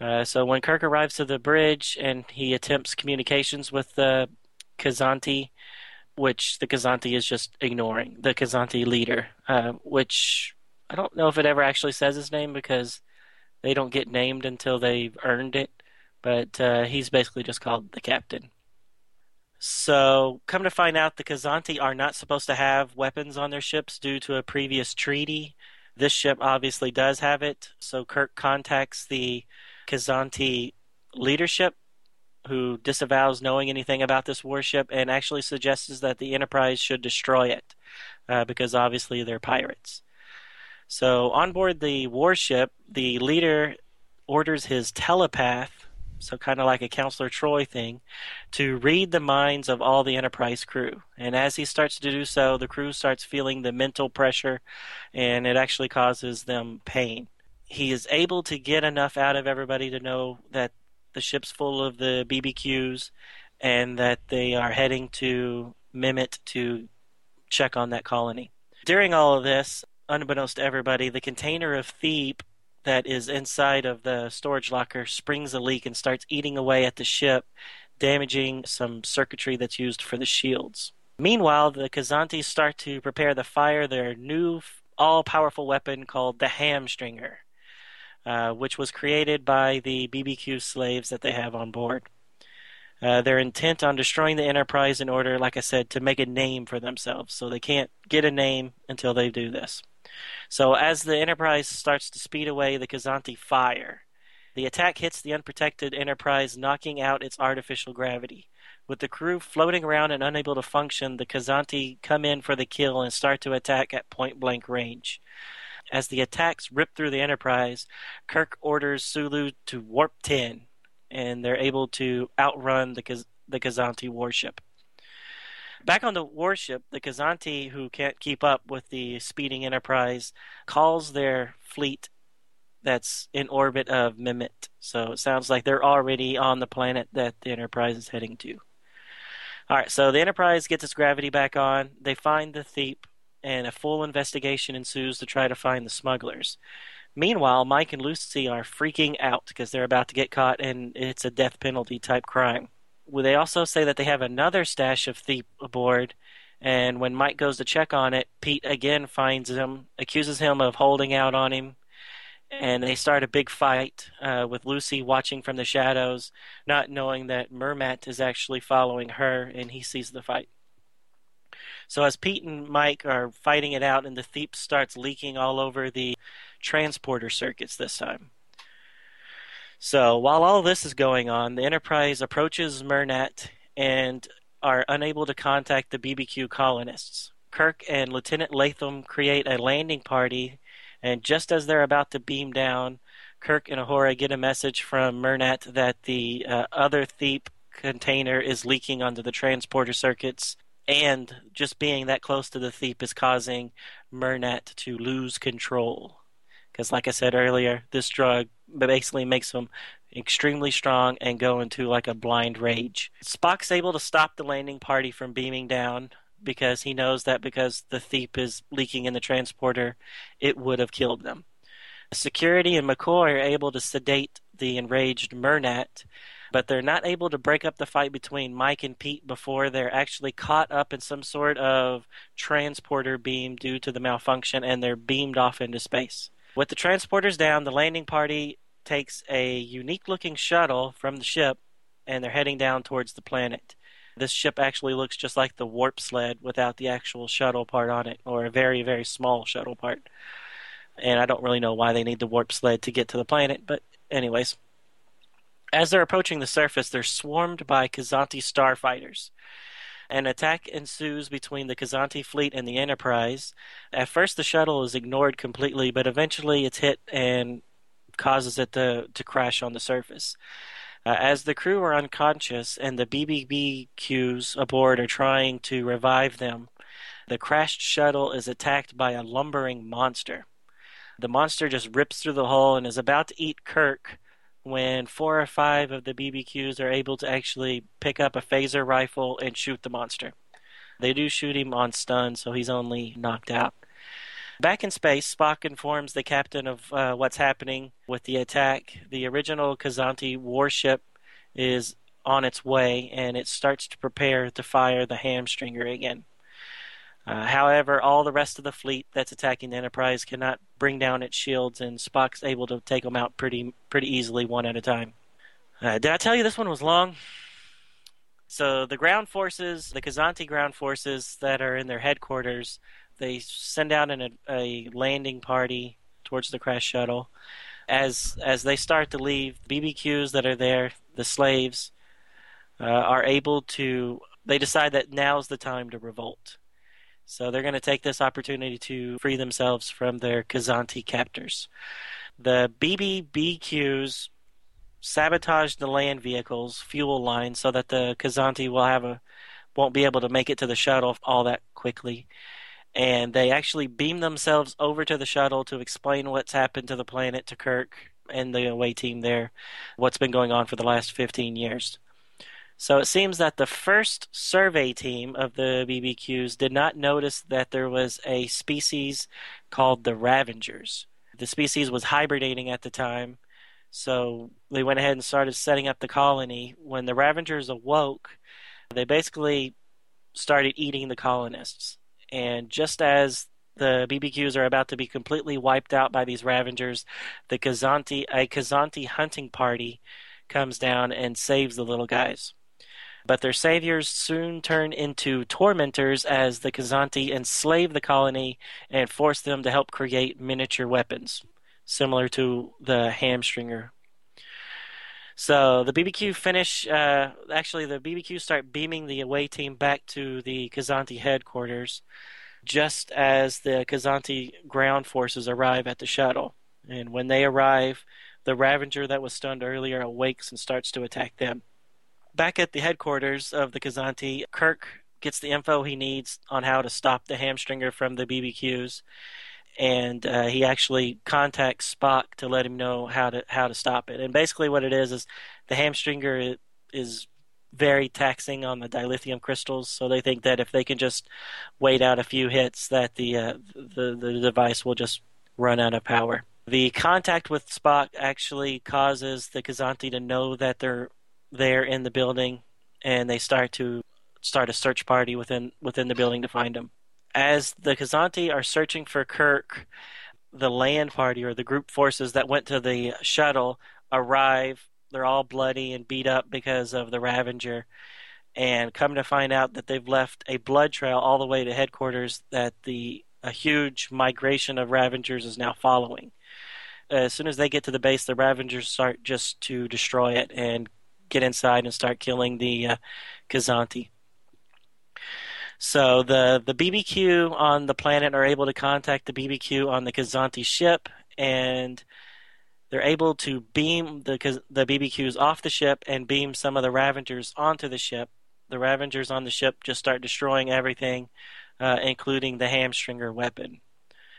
Uh, so when Kirk arrives to the bridge and he attempts communications with the Kazanti, which the Kazanti is just ignoring, the Kazanti leader, uh, which I don't know if it ever actually says his name because they don't get named until they've earned it, but uh, he's basically just called the captain. So, come to find out, the Kazanti are not supposed to have weapons on their ships due to a previous treaty. This ship obviously does have it, so Kirk contacts the Kazanti leadership who disavows knowing anything about this warship and actually suggests that the Enterprise should destroy it uh, because obviously they're pirates. So, on board the warship, the leader orders his telepath, so kind of like a Counselor Troi thing, to read the minds of all the Enterprise crew. And as he starts to do so, the crew starts feeling the mental pressure, and it actually causes them pain. He is able to get enough out of everybody to know that the ship's full of the BBQs and that they are heading to Mimit to check on that colony. During all of this, unbeknownst to everybody, the container of Theep that is inside of the storage locker springs a leak and starts eating away at the ship, damaging some circuitry that's used for the shields. Meanwhile, the Kazantis start to prepare to fire their new all powerful weapon called the Hamstringer, uh, which was created by the BBQ slaves that they have on board. Uh, they're intent on destroying the Enterprise in order, like I said, to make a name for themselves. So they can't get a name until they do this. So as the Enterprise starts to speed away, the Kazanti fire. The attack hits the unprotected Enterprise, knocking out its artificial gravity. With the crew floating around and unable to function, the Kazanti come in for the kill and start to attack at point blank range. As the attacks rip through the Enterprise, Kirk orders Sulu to warp 10, and they're able to outrun the, Kaz- the Kazanti warship. Back on the warship, the Kazanti, who can't keep up with the speeding Enterprise, calls their fleet that's in orbit of Mimit. So it sounds like they're already on the planet that the Enterprise is heading to. All right, so the Enterprise gets its gravity back on. They find the Theep, and a full investigation ensues to try to find the smugglers. Meanwhile, Mike and Lucy are freaking out because they're about to get caught, and it's a death penalty type crime they also say that they have another stash of Theep aboard, and when Mike goes to check on it, Pete again finds him, accuses him of holding out on him, and they start a big fight uh, with Lucy watching from the shadows, not knowing that Mermat is actually following her, and he sees the fight. So as Pete and Mike are fighting it out, and the Theep starts leaking all over the transporter circuits this time. So while all this is going on, the Enterprise approaches Mernat and are unable to contact the BBQ colonists. Kirk and Lieutenant Latham create a landing party, and just as they're about to beam down, Kirk and Uhura get a message from Mernat that the uh, other Theep container is leaking onto the transporter circuits, and just being that close to the Theep is causing Mernat to lose control. Because, like I said earlier, this drug basically makes him extremely strong and go into like a blind rage. Spock's able to stop the landing party from beaming down because he knows that because the Theep is leaking in the transporter, it would have killed them. Security and McCoy are able to sedate the enraged Mernat, but they're not able to break up the fight between Mike and Pete before they're actually caught up in some sort of transporter beam due to the malfunction and they're beamed off into space. With the transporters down, the landing party takes a unique looking shuttle from the ship and they're heading down towards the planet. This ship actually looks just like the warp sled without the actual shuttle part on it, or a very, very small shuttle part. And I don't really know why they need the warp sled to get to the planet, but, anyways. As they're approaching the surface, they're swarmed by Kazanti starfighters. An attack ensues between the Kazanti fleet and the Enterprise. At first, the shuttle is ignored completely, but eventually it's hit and causes it to, to crash on the surface. Uh, as the crew are unconscious and the BBQs aboard are trying to revive them, the crashed shuttle is attacked by a lumbering monster. The monster just rips through the hull and is about to eat Kirk when four or five of the BBQs are able to actually pick up a phaser rifle and shoot the monster. They do shoot him on stun, so he's only knocked out. Back in space, Spock informs the captain of uh, what's happening with the attack. The original Kazanti warship is on its way, and it starts to prepare to fire the hamstringer again. Uh, however, all the rest of the fleet that's attacking the Enterprise cannot bring down its shields, and Spock's able to take them out pretty pretty easily, one at a time. Uh, did I tell you this one was long? So the ground forces, the Kazanti ground forces that are in their headquarters, they send out an, a landing party towards the crash shuttle. As as they start to leave, BBQs that are there, the slaves, uh, are able to. They decide that now's the time to revolt. So they're going to take this opportunity to free themselves from their Kazanti captors. The BBBQs sabotage the land vehicles fuel lines so that the Kazanti will have a won't be able to make it to the shuttle all that quickly. And they actually beam themselves over to the shuttle to explain what's happened to the planet to Kirk and the away team there, what's been going on for the last 15 years. So it seems that the first survey team of the BBQs did not notice that there was a species called the Ravengers. The species was hibernating at the time, so they went ahead and started setting up the colony. When the Ravengers awoke, they basically started eating the colonists. And just as the BBQs are about to be completely wiped out by these Ravengers, the Kazanti, a Kazanti hunting party comes down and saves the little guys. But their saviors soon turn into tormentors as the Kazanti enslave the colony and force them to help create miniature weapons, similar to the hamstringer. So the BBQ finish. Uh, actually, the BBQ start beaming the away team back to the Kazanti headquarters, just as the Kazanti ground forces arrive at the shuttle. And when they arrive, the Ravenger that was stunned earlier awakes and starts to attack them. Back at the headquarters of the Kazanti, Kirk gets the info he needs on how to stop the hamstringer from the BBQs, and uh, he actually contacts Spock to let him know how to how to stop it. And basically, what it is is the hamstringer is very taxing on the dilithium crystals, so they think that if they can just wait out a few hits, that the uh, the the device will just run out of power. The contact with Spock actually causes the Kazanti to know that they're there in the building, and they start to start a search party within within the building to find him. As the Kazanti are searching for Kirk, the land party or the group forces that went to the shuttle arrive. They're all bloody and beat up because of the Ravenger, and come to find out that they've left a blood trail all the way to headquarters that the a huge migration of Ravengers is now following. As soon as they get to the base, the Ravengers start just to destroy it and get inside and start killing the uh, Kazanti. So the the BBQ on the planet are able to contact the BBQ on the Kazanti ship, and they're able to beam the the BBQs off the ship and beam some of the Ravengers onto the ship. The Ravengers on the ship just start destroying everything, uh, including the hamstringer weapon.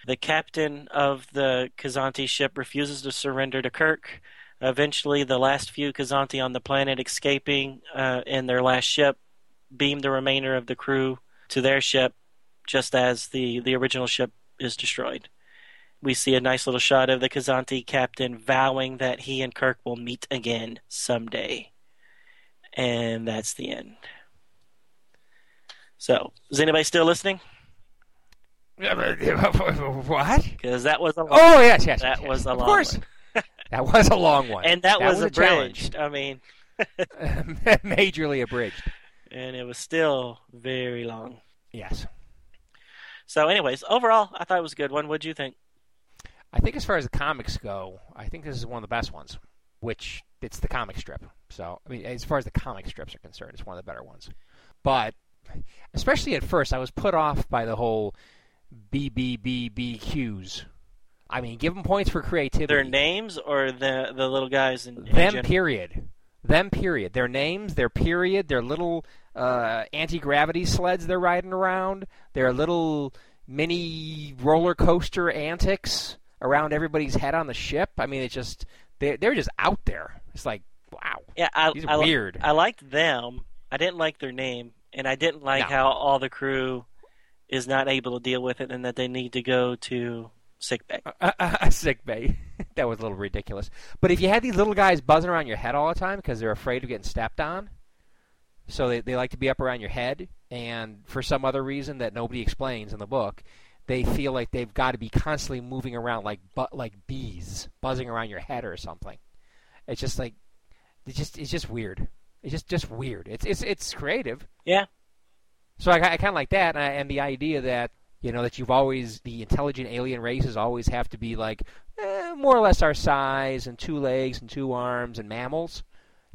The captain of the Kazanti ship refuses to surrender to Kirk. Eventually, the last few Kazanti on the planet escaping uh, in their last ship beam the remainder of the crew to their ship just as the, the original ship is destroyed. We see a nice little shot of the Kazanti captain vowing that he and Kirk will meet again someday. And that's the end. So, is anybody still listening? what? Because that was a long Oh yes, yes. that yes, was a long of course. one. That was a long one, and that, was, a challenge. abridged. I mean, majorly abridged. And it was still very long. Yes, So, anyways, overall, I thought it was a good one. What'd you think? I think as far as the comics go, I think this is one of the best ones. Which it's the comic strip. So I mean, as far as the comic strips are concerned, it's one of the better ones. But especially at first, I was put off by the whole BBBBQs. I mean, give them points for creativity. Their names or the the little guys in, in them general? period them period their names their period their little uh, anti-gravity sleds they're riding around their little mini roller coaster antics around everybody's head on the ship i mean it's just they're, they're just out there it's like wow Yeah, I, These are I, weird. I liked them. I didn't like their name, and I didn't like No. how all the crew is not able to deal with it, and that they need to go to sick bay. a, a, a sick bay. That was a little ridiculous. But if you had these little guys buzzing around your head all the time because they're afraid of getting stepped on so they, they like to be up around your head and for some other reason that nobody explains in the book they feel like they've got to be constantly moving around like bu- like bees buzzing around your head or something. It's just like it's just it's just weird. It's just just weird. It's it's it's creative. Yeah, so I, I kind of like that, and, I, and the idea that you know that you've always the intelligent alien races always have to be like eh, more or less our size and two legs and two arms and mammals,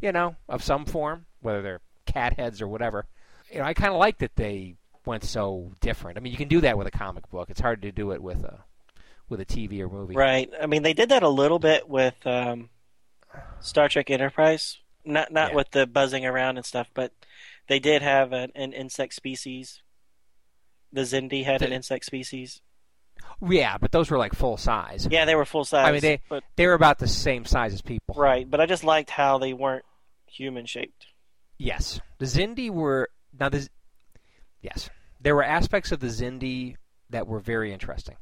you know, of some form, whether they're cat heads or whatever. You know, I kind of like that they went so different. I mean, you can do that with a comic book. It's hard to do it with a with a TV or movie. Right. I mean, they did that a little bit with um, Star Trek Enterprise. Not not Yeah. with the buzzing around and stuff, but they did have an, an insect species. The Xindi had an insect species. Yeah, but those were like full size. Yeah, they were full size. I mean, they but they were about the same size as people. right. But I just liked how they weren't human shaped. Yes, the Xindi were now the yes there were aspects of the Xindi that were very interesting.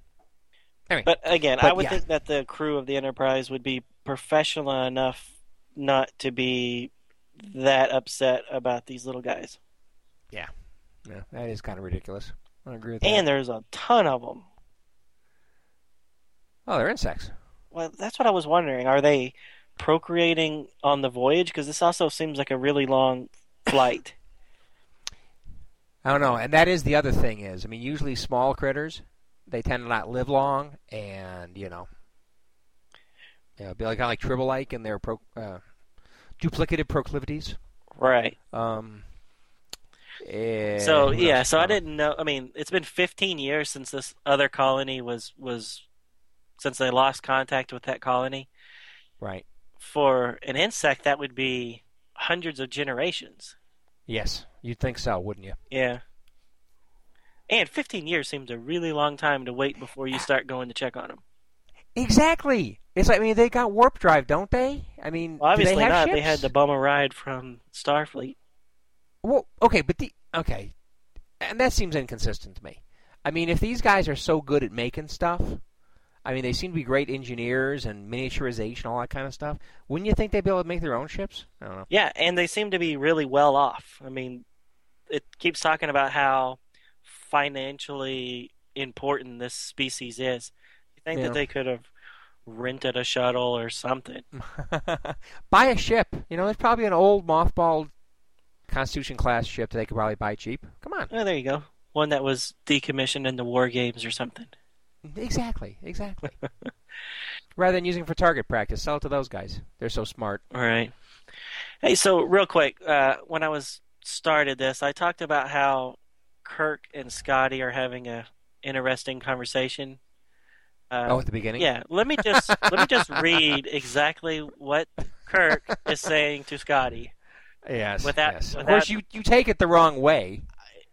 Anyway, But again, I would yeah. think that the crew of the Enterprise would be professional enough not to be that upset about these little guys. Yeah, yeah, that is kind of ridiculous. I agree with that. And there's a ton of them. oh, they're insects. Well, that's what I was wondering. Are they procreating on the voyage? Because this also seems like a really long flight. I don't know, and that is the other thing is, I mean, usually small critters, they tend to not live long, and you know, you know, be like kind of like tribble-like in their pro, uh, duplicative proclivities. right. Um, So yeah, so I didn't know. I mean, it's been 15 years since this other colony was was since they lost contact with that colony. Right. For an insect, that would be hundreds of generations. Yes, you'd think so, wouldn't you? Yeah. And 15 years seems a really long time to wait before you start going to check on them. Exactly. It's like I mean they got warp drive, don't they? I mean, Well, they obviously have not. Ships? They had to bum a ride from Starfleet. Well, okay, but the okay, and that seems inconsistent to me. I mean, if these guys are so good at making stuff, I mean, they seem to be great engineers and miniaturization, all that kind of stuff. Wouldn't you think they'd be able to make their own ships? I don't know. Yeah, and they seem to be really well off. I mean, it keeps talking about how financially important this species is. You think Yeah. that they could have rented a shuttle or something? buy a ship. You know, there's probably an old mothballed Constitution class ship that they could probably buy cheap. Come on. Oh, there you go. One that was decommissioned in the war games or something. Exactly, exactly. Rather than using it for target practice, sell it to those guys. They're so smart. All right. Hey, so real quick, uh, when I was started this, I talked about how Kirk and Scotty are having a interesting conversation. Uh, oh, at the beginning. yeah. Let me just let me just read exactly what Kirk is saying to Scotty. Yes. Without- yes. Of course, you you take it the wrong way.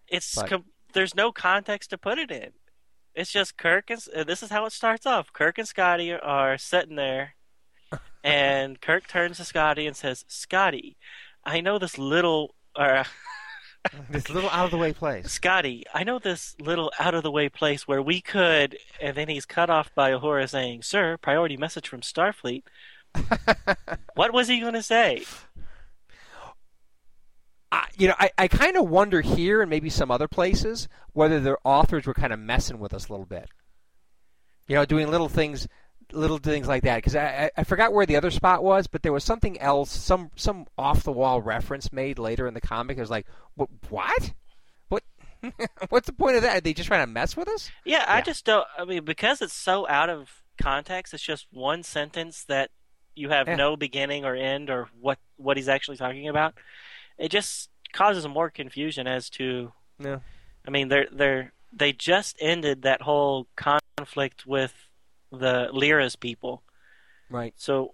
It's com- there's no context to put it in. It's just Kirk and uh, this is how it starts off. Kirk and Scotty are sitting there, and Kirk turns to Scotty and says, "Scotty, I know this little." Uh, This little out of the way place. Scotty, I know this little out of the way place where we could, and then he's cut off by Uhura saying, Sir, priority message from Starfleet. what was he going to say? I, you know, I, I kind of wonder here and maybe some other places whether the authors were kind of messing with us a little bit. You know, doing little things, little things like that. Because I, I, I forgot where the other spot was, but there was something else, some some off the wall reference made later in the comic. It was like, what? What? What? What's the point of that? Are they just trying to mess with us? Yeah, I just don't. I mean, because it's so out of context, it's just one sentence that you have Yeah. no beginning or end or what, what he's actually talking about. It just causes more confusion as to No. I mean, they're they're they just ended that whole conflict with the Lyra's people. Right. So,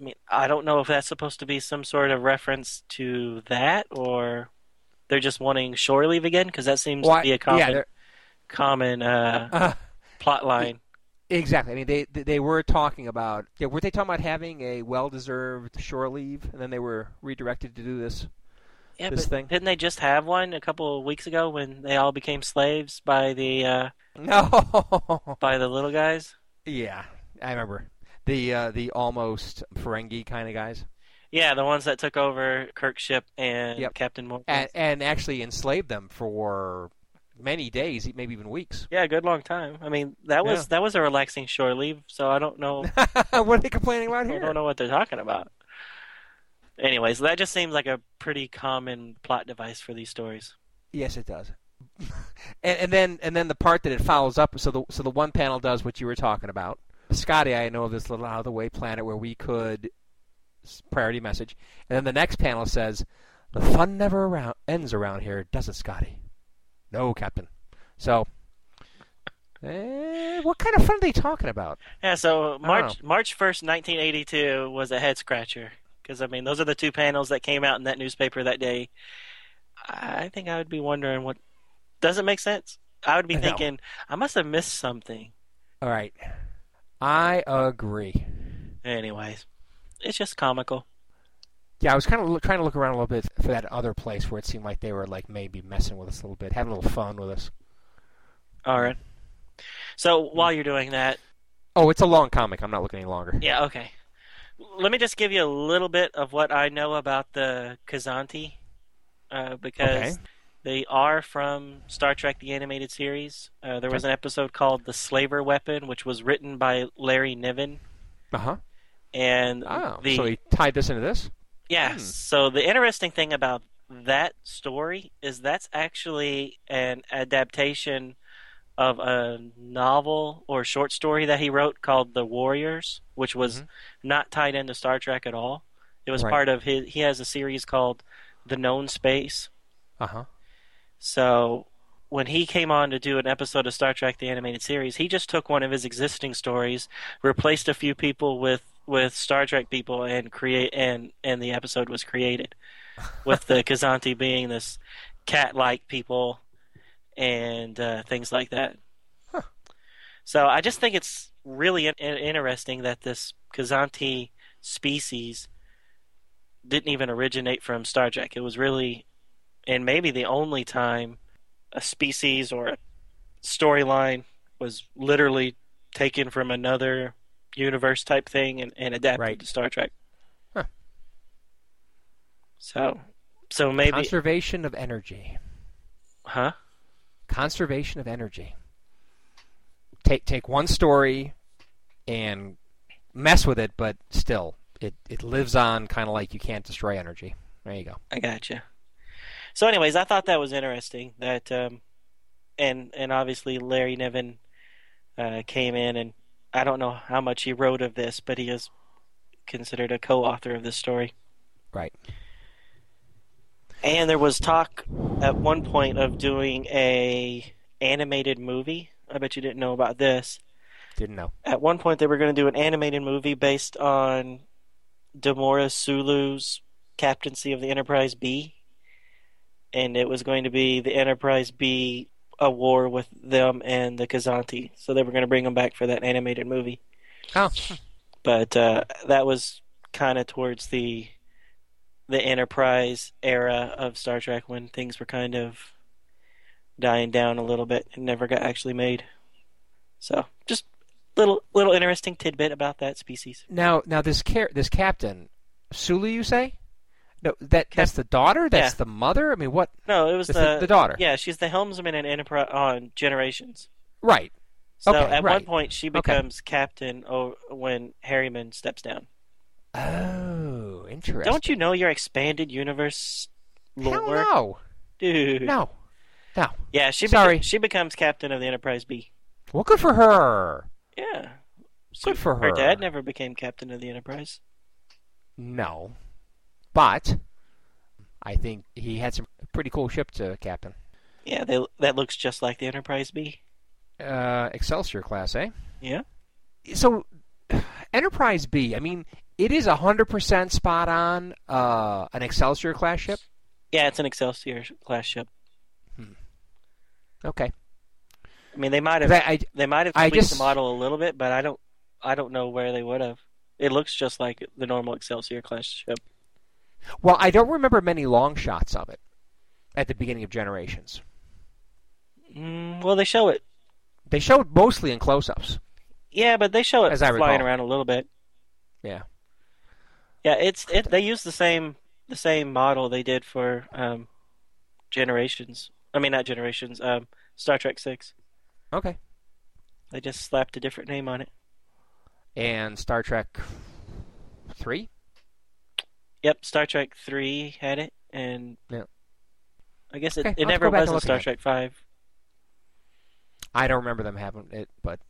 I mean, I don't know if that's supposed to be some sort of reference to that, or they're just wanting shore leave again, because that seems Well, to be a common yeah, common uh, Uh, plot line. Exactly. I mean, they they were talking about. Yeah, were they talking about having a well-deserved shore leave, and then they were redirected to do this? Yeah, this thing. didn't they just have one a couple of weeks ago when they all became slaves by the uh, No. by the little guys? yeah, I remember the uh, the almost Ferengi kind of guys, Yeah, the ones that took over Kirk's ship and Yep. Captain Morgan. and and actually enslaved them for many days, maybe even weeks. Yeah, a good long time. I mean, that was Yeah. that was a relaxing shore leave. So I don't know. what are they complaining about here? I don't know what they're talking about. Anyways, that just seems like a pretty common plot device for these stories. Yes, it does. and, and then and then the part that it follows up. So the so the one panel does what you were talking about. Scotty, I know of this little out of the way planet where we could priority message, and then the next panel says The fun never around, ends around here, does it, Scotty? No, Captain. So, eh, what kind of fun are they talking about? Yeah, so March March first, nineteen eighty two was a head scratcher because I mean those are the two panels that came out in that newspaper that day. I think I would be wondering what does it make sense? I would be No. thinking I must have missed something. All right. I agree. Anyways, it's just comical. Yeah, I was kind of look, trying to look around a little bit for that other place where it seemed like they were like maybe messing with us a little bit, having a little fun with us. All right. So while you're doing that, Oh, it's a long comic. I'm not looking any longer. yeah, okay. Let me just give you a little bit of what I know about the Kazanti, uh, because Okay. they are from Star Trek: The Animated Series. Uh, there was an episode called "The Slaver Weapon," which was written by Larry Niven, Uh huh. and Oh, the so he tied this into this? Yeah. Hmm. So the interesting thing about that story is that's actually an adaptation of a novel or short story that he wrote called The Warriors, which was Mhm. not tied into Star Trek at all. It was Right. part of his. He has a series called The Known Space. Uh huh. So when he came on to do an episode of Star Trek: The Animated Series, he just took one of his existing stories, replaced a few people with with Star Trek people, and create and and the episode was created with the Kazanti being this cat-like people and uh, things like that. Huh. So I just think it's really in- interesting that this Kazanti species didn't even originate from Star Trek. It was really, and maybe the only time a species or a storyline was literally taken from another universe type thing and, and adapted Right. to Star Trek. Huh. So, so maybe, Conservation of energy. huh? Conservation of energy. Take take one story and mess with it, but still, it, it lives on kind of like you can't destroy energy. There you go. I gotcha. So, anyways, I thought that was interesting. That, um, and and obviously Larry Niven uh, came in, and I don't know how much he wrote of this, but he is considered a co-author of this story. Right. And there was talk at one point of doing a animated movie. I bet you didn't know about this. Didn't know. At one point, they were going to do an animated movie based on Demora Sulu's captaincy of the Enterprise B, and it was going to be the Enterprise B a war with them and the Kazanti. So they were going to bring them back for that animated movie. Oh, But uh, that was kind of towards the the Enterprise era of Star Trek when things were kind of dying down a little bit and never got actually made. So just little little interesting tidbit about that species. now now this car- this captain, Sulu, you say? No, that that's the daughter. That's Yeah. the mother. I mean, what? No, it was the, the- the daughter. Yeah, she's the helmsman in Enterprise on Generations. Right. So Okay, at right. one point she becomes captain oh, when Harriman steps down. Oh, interesting. Don't you know your expanded universe lore, Hell no. dude? No. No. Yeah, she Sorry. beca- she becomes captain of the Enterprise B. Well, good for her. Yeah. Good for Her her. dad never became captain of the Enterprise. No. But I think he had some pretty cool ship to captain. Yeah, they, that looks just like the Enterprise B. Uh, Excelsior class, eh? Yeah. So, Enterprise B. I mean, it is hundred percent spot on. Uh, an Excelsior class ship. Yeah, it's an Excelsior class ship. Okay. I mean, they might have I, I, they might have tweaked just- the model a little bit, but I don't I don't know where they would have. It looks just like the normal Excelsior class ship. Well, I don't remember many long shots of it at the beginning of Generations. Mm, well, they show it. They show it mostly in close-ups. Yeah, but they show it As I flying recall. around a little bit. Yeah. Yeah, it's it. They use the same the same model they did for um, Generations. I mean, not Generations. Um, Star Trek Six. Okay. They just slapped a different name on it. And Star Trek three. Yep, Star Trek Three had it, and Yeah. I guess it, Okay, it I'll have to never was in Star at it. Trek Five. I don't remember them having it, but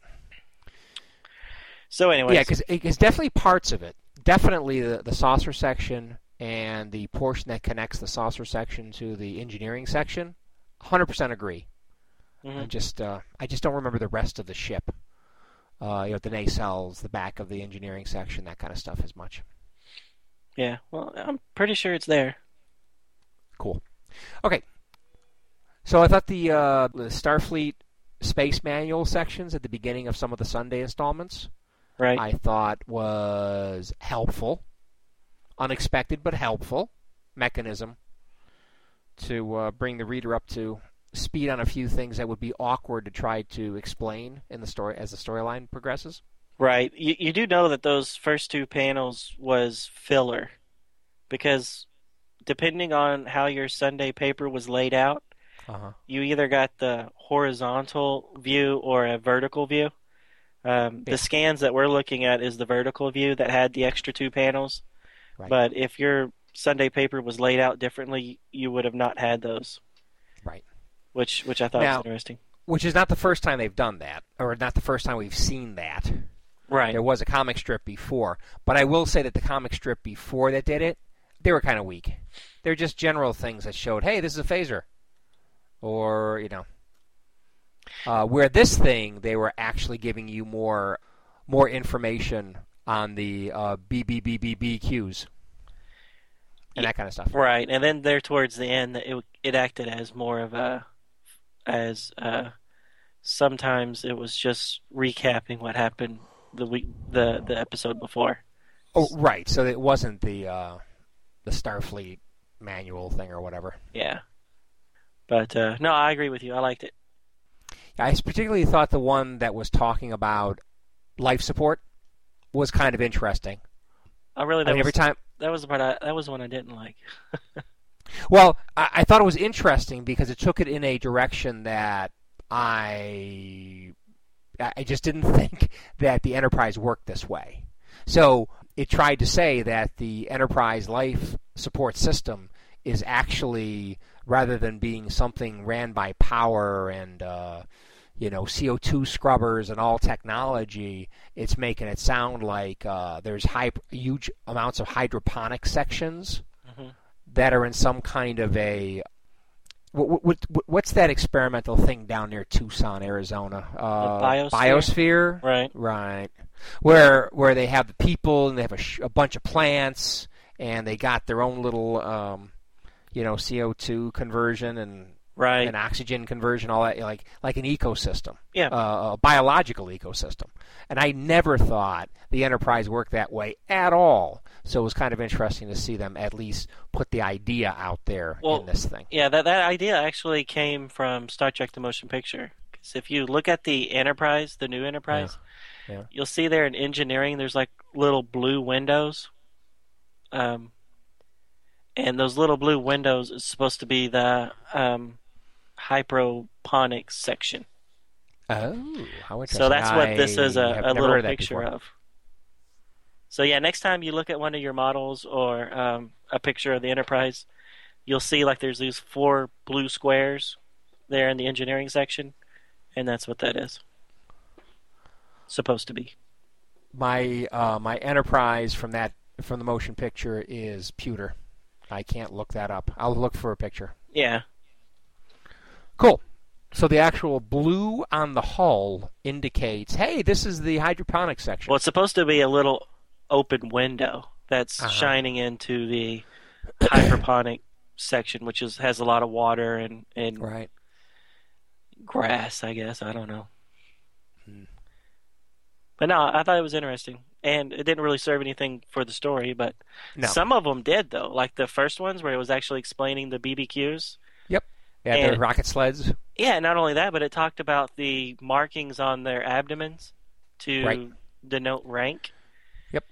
So, anyway, yeah, because it's definitely parts of it. Definitely the the saucer section and the portion that connects the saucer section to the engineering section, 100% agree. Mhm. I just uh, I just don't remember the rest of the ship. Uh, you know, the nacelles, the back of the engineering section, that kind of stuff as much. Yeah, well, I'm pretty sure it's there. Cool. Okay. So I thought the, uh, the Starfleet space manual sections at the beginning of some of the Sunday installments Right. I thought was helpful, unexpected but helpful mechanism to uh, bring the reader up to speed on a few things that would be awkward to try to explain in the story as the storyline progresses. Right. You you do know that those first two panels was filler because depending on how your Sunday paper was laid out, Uh-huh. you either got the horizontal view or a vertical view. Um, Yeah. The scans that we're looking at is the vertical view that had the extra two panels. Right. But if your Sunday paper was laid out differently, you would have not had those. Right. Which which I thought Now- was interesting. Which is not the first time they've done that, or not the first time we've seen that. Right. There was a comic strip before, but I will say that the comic strip before that did it, they were kind of weak. They're just general things that showed, hey, this is a phaser, or you know, uh, where this thing they were actually giving you more more information on the uh, BBBBBQs and that kind of stuff. Right, and then there towards the end, it it acted as more of a as uh, sometimes it was just recapping what happened the week the the episode before. Oh, right. So it wasn't the uh, the Starfleet manual thing or whatever. Yeah, but uh, no, I agree with you. I liked it. I particularly thought the one that was talking about life support was kind of interesting. I really I that mean, was every time. that was the part I, that was the one I didn't like. Well, I, I thought it was interesting because it took it in a direction that I I just didn't think that the Enterprise worked this way. So it tried to say that the Enterprise life support system is actually rather than being something ran by power and uh, you know CO2 scrubbers and all technology, it's making it sound like uh, there's high, huge amounts of hydroponic sections Mhm. that are in some kind of a what, what, what, what's that experimental thing down near Tucson, Arizona? Uh, biosphere? biosphere, Right. Right. Where where they have the people and they have a, sh- a bunch of plants and they got their own little um, you know CO2 conversion and Right. and oxygen conversion, all that like like an ecosystem, Yeah. uh, a biological ecosystem. And I never thought the Enterprise worked that way at all. So it was kind of interesting to see them at least put the idea out there Well, in this thing. Yeah, that that idea actually came from Star Trek: The Motion Picture. 'Cause if you look at the Enterprise, the new Enterprise, Yeah, yeah. you'll see there in engineering, there's like little blue windows. Um, and those little blue windows is supposed to be the um, hydroponics section. Oh, how interesting! So that's what this is a, a little heard of that picture before. of. So yeah, next time you look at one of your models or um, a picture of the Enterprise, you'll see like there's these four blue squares there in the engineering section, and that's what that is. Supposed to be. My uh, my Enterprise from that from the motion picture is pewter. I can't look that up. I'll look for a picture. Yeah. Cool. So the actual blue on the hull indicates, hey, this is the hydroponic section. Well, it's supposed to be a little open window that's Uh-huh. shining into the hydroponic section, which is has a lot of water and and Right. grass, I guess. I don't know. Hmm. But no, I thought it was interesting, and it didn't really serve anything for the story. But No. some of them did, though. Like the first ones, where it was actually explaining the BBQs. Yeah, the and- rocket sleds. Yeah, not only that, but it talked about the markings on their abdomens to Right. denote rank. Yep.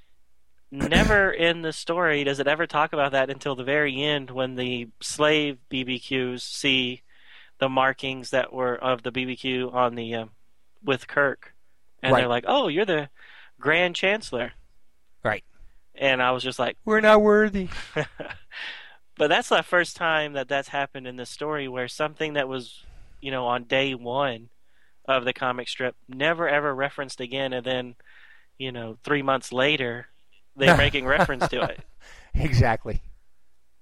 Never in the story does it ever talk about that until the very end when the slave BBQs see the markings that were of the BBQ on the um, with Kirk, and Right. they're like, "Oh, you're the Grand Chancellor," Right. and I was just like, We're not worthy. but that's the first time that that's happened in the story where something that was, you know, on day one of the comic strip never ever referenced again, and then, you know, three months later, they're making reference to it. Exactly.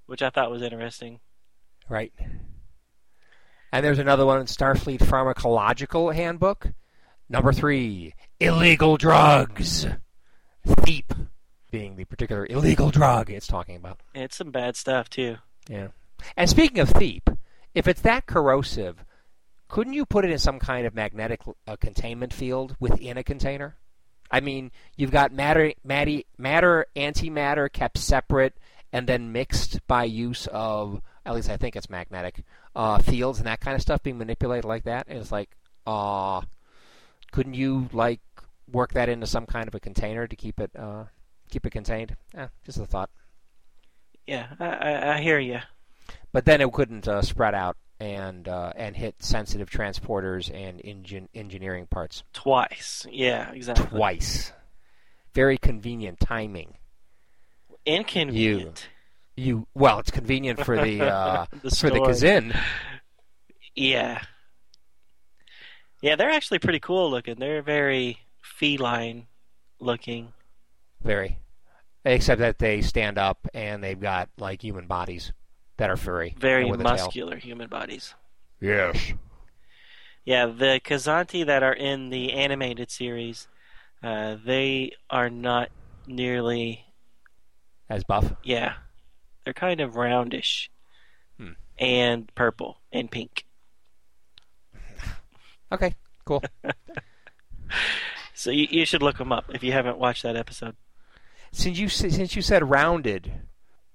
which I thought was interesting. Right. And there's another one, in Starfleet Pharmacological Handbook. Number three, illegal drugs. Theep being the particular illegal drug it's talking about. It's some bad stuff too. Yeah. And speaking of Theep, if it's that corrosive, couldn't you put it in some kind of magnetic uh, containment field within a container? I mean, you've got matter, matter, matter, antimatter kept separate and then mixed by use of, at least I think it's magnetic, uh, fields and that kind of stuff being manipulated like that. And it's like, uh, couldn't you like work that into some kind of a container to keep it uh, keep it contained? Eh, just a thought. Yeah, I, I, I hear you. But then it couldn't uh, spread out and uh, and hit sensitive transporters and engine engineering parts Twice. Yeah, exactly. twice. Very convenient timing. Inconvenient. You you well, it's convenient for the uh, The for the. Kzin. Yeah. Yeah, they're actually pretty cool looking. They're very feline looking. Very, except that they stand up and they've got like human bodies that are furry, Very and with a tail. muscular human bodies. Yes. Yeah, the Kzinti that are in the animated series, uh, they are not nearly. As buff. Yeah, they're kind of roundish, Hmm. and purple and pink. Okay. Cool. So you, you should look them up if you haven't watched that episode. Since you since you said rounded,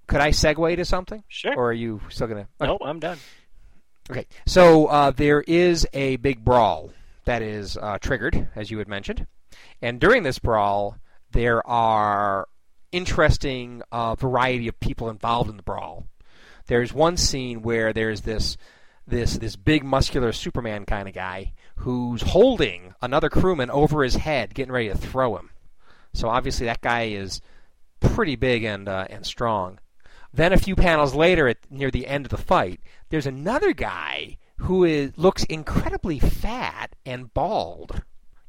could I segue to something? Sure. Or are you still gonna? Okay. Nope, I'm done. Okay, so uh, there is a big brawl that is uh, triggered, as you had mentioned, and during this brawl, there are interesting uh, variety of people involved in the brawl. There's one scene where there's this this this big muscular Superman kind of guy who's holding another crewman over his head, getting ready to throw him. So obviously that guy is pretty big and uh, and strong. Then a few panels later, at near the end of the fight, there's another guy who is looks incredibly fat and bald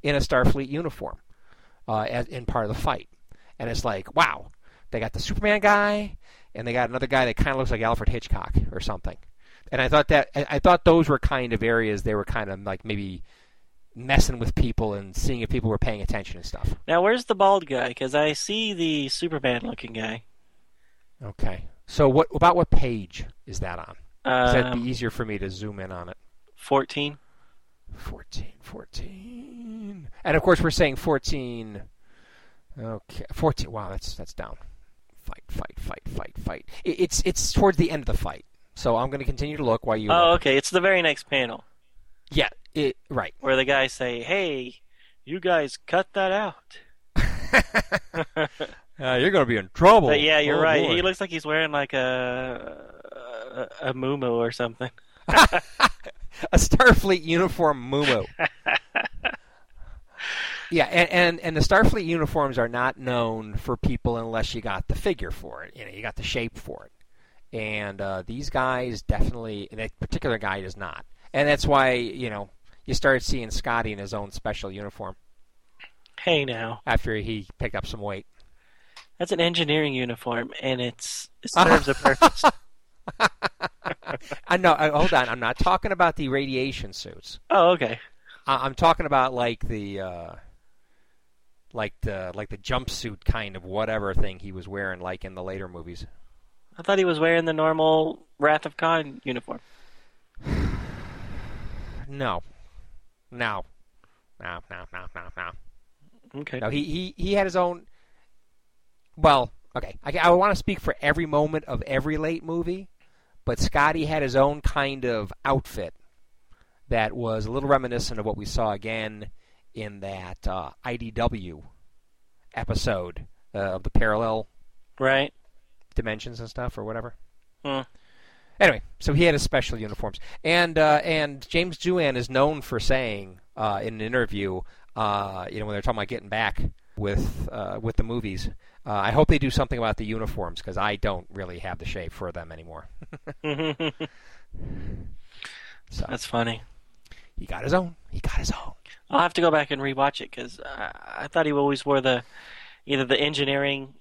in a Starfleet uniform, uh, as in part of the fight, and it's like, wow, they got the Superman guy, and they got another guy that kind of looks like Alfred Hitchcock or something. And I thought that I I thought those were kind of areas they were kind of like maybe messing with people and seeing if people were paying attention and stuff. Now, where's the bald guy? Because I see the Superman looking guy. Okay. So what about what page is that on? 'Cause that'd be Um, easier for me to zoom in on it. 14. 14, 14. And of course, we're saying 14. Okay, 14. Wow, that's that's down. Fight, fight, fight, fight, fight. It, it's it's towards the end of the fight. So I'm going to continue to look while you. Oh, look. okay. It's the very next panel Yeah, it right. where the guys say, "Hey, you guys cut that out." Uh, you're going to be in trouble. But yeah, you're Oh, right. boy. He looks like he's wearing like a a, a muumuu or something. a Starfleet uniform muumuu. yeah, and, and and the Starfleet uniforms are not known for people unless you got the figure for it. You know, you got the shape for it. And uh, these guys definitely, that particular guy does not. And that's why you know you started seeing Scotty in his own special uniform Hey, now after he picked up some weight. that's an engineering uniform, and it's it serves a purpose. I know. uh, Hold on, I'm not talking about the radiation suits. oh, okay. I- I'm talking about like the uh, like the like the jumpsuit kind of whatever thing he was wearing, like in the later movies. I thought he was wearing the normal Wrath of Khan uniform. No, no, no, no, no, no, no. Okay. No, he he he had his own. Well, okay, I, I want to speak for every moment of every late movie, but Scotty had his own kind of outfit that was a little reminiscent of what we saw again in that uh, IDW episode uh, of the parallel Right. dimensions and stuff or whatever. Hmm. Anyway, so he had his special uniforms, and uh, and James Doohan is known for saying uh, in an interview, uh, you know, when they're talking about getting back with uh, with the movies, uh, I hope they do something about the uniforms because I don't really have the shape for them anymore. So That's funny. he got his own. He got his own. I'll have to go back and rewatch it because I, I thought he always wore the either the engineering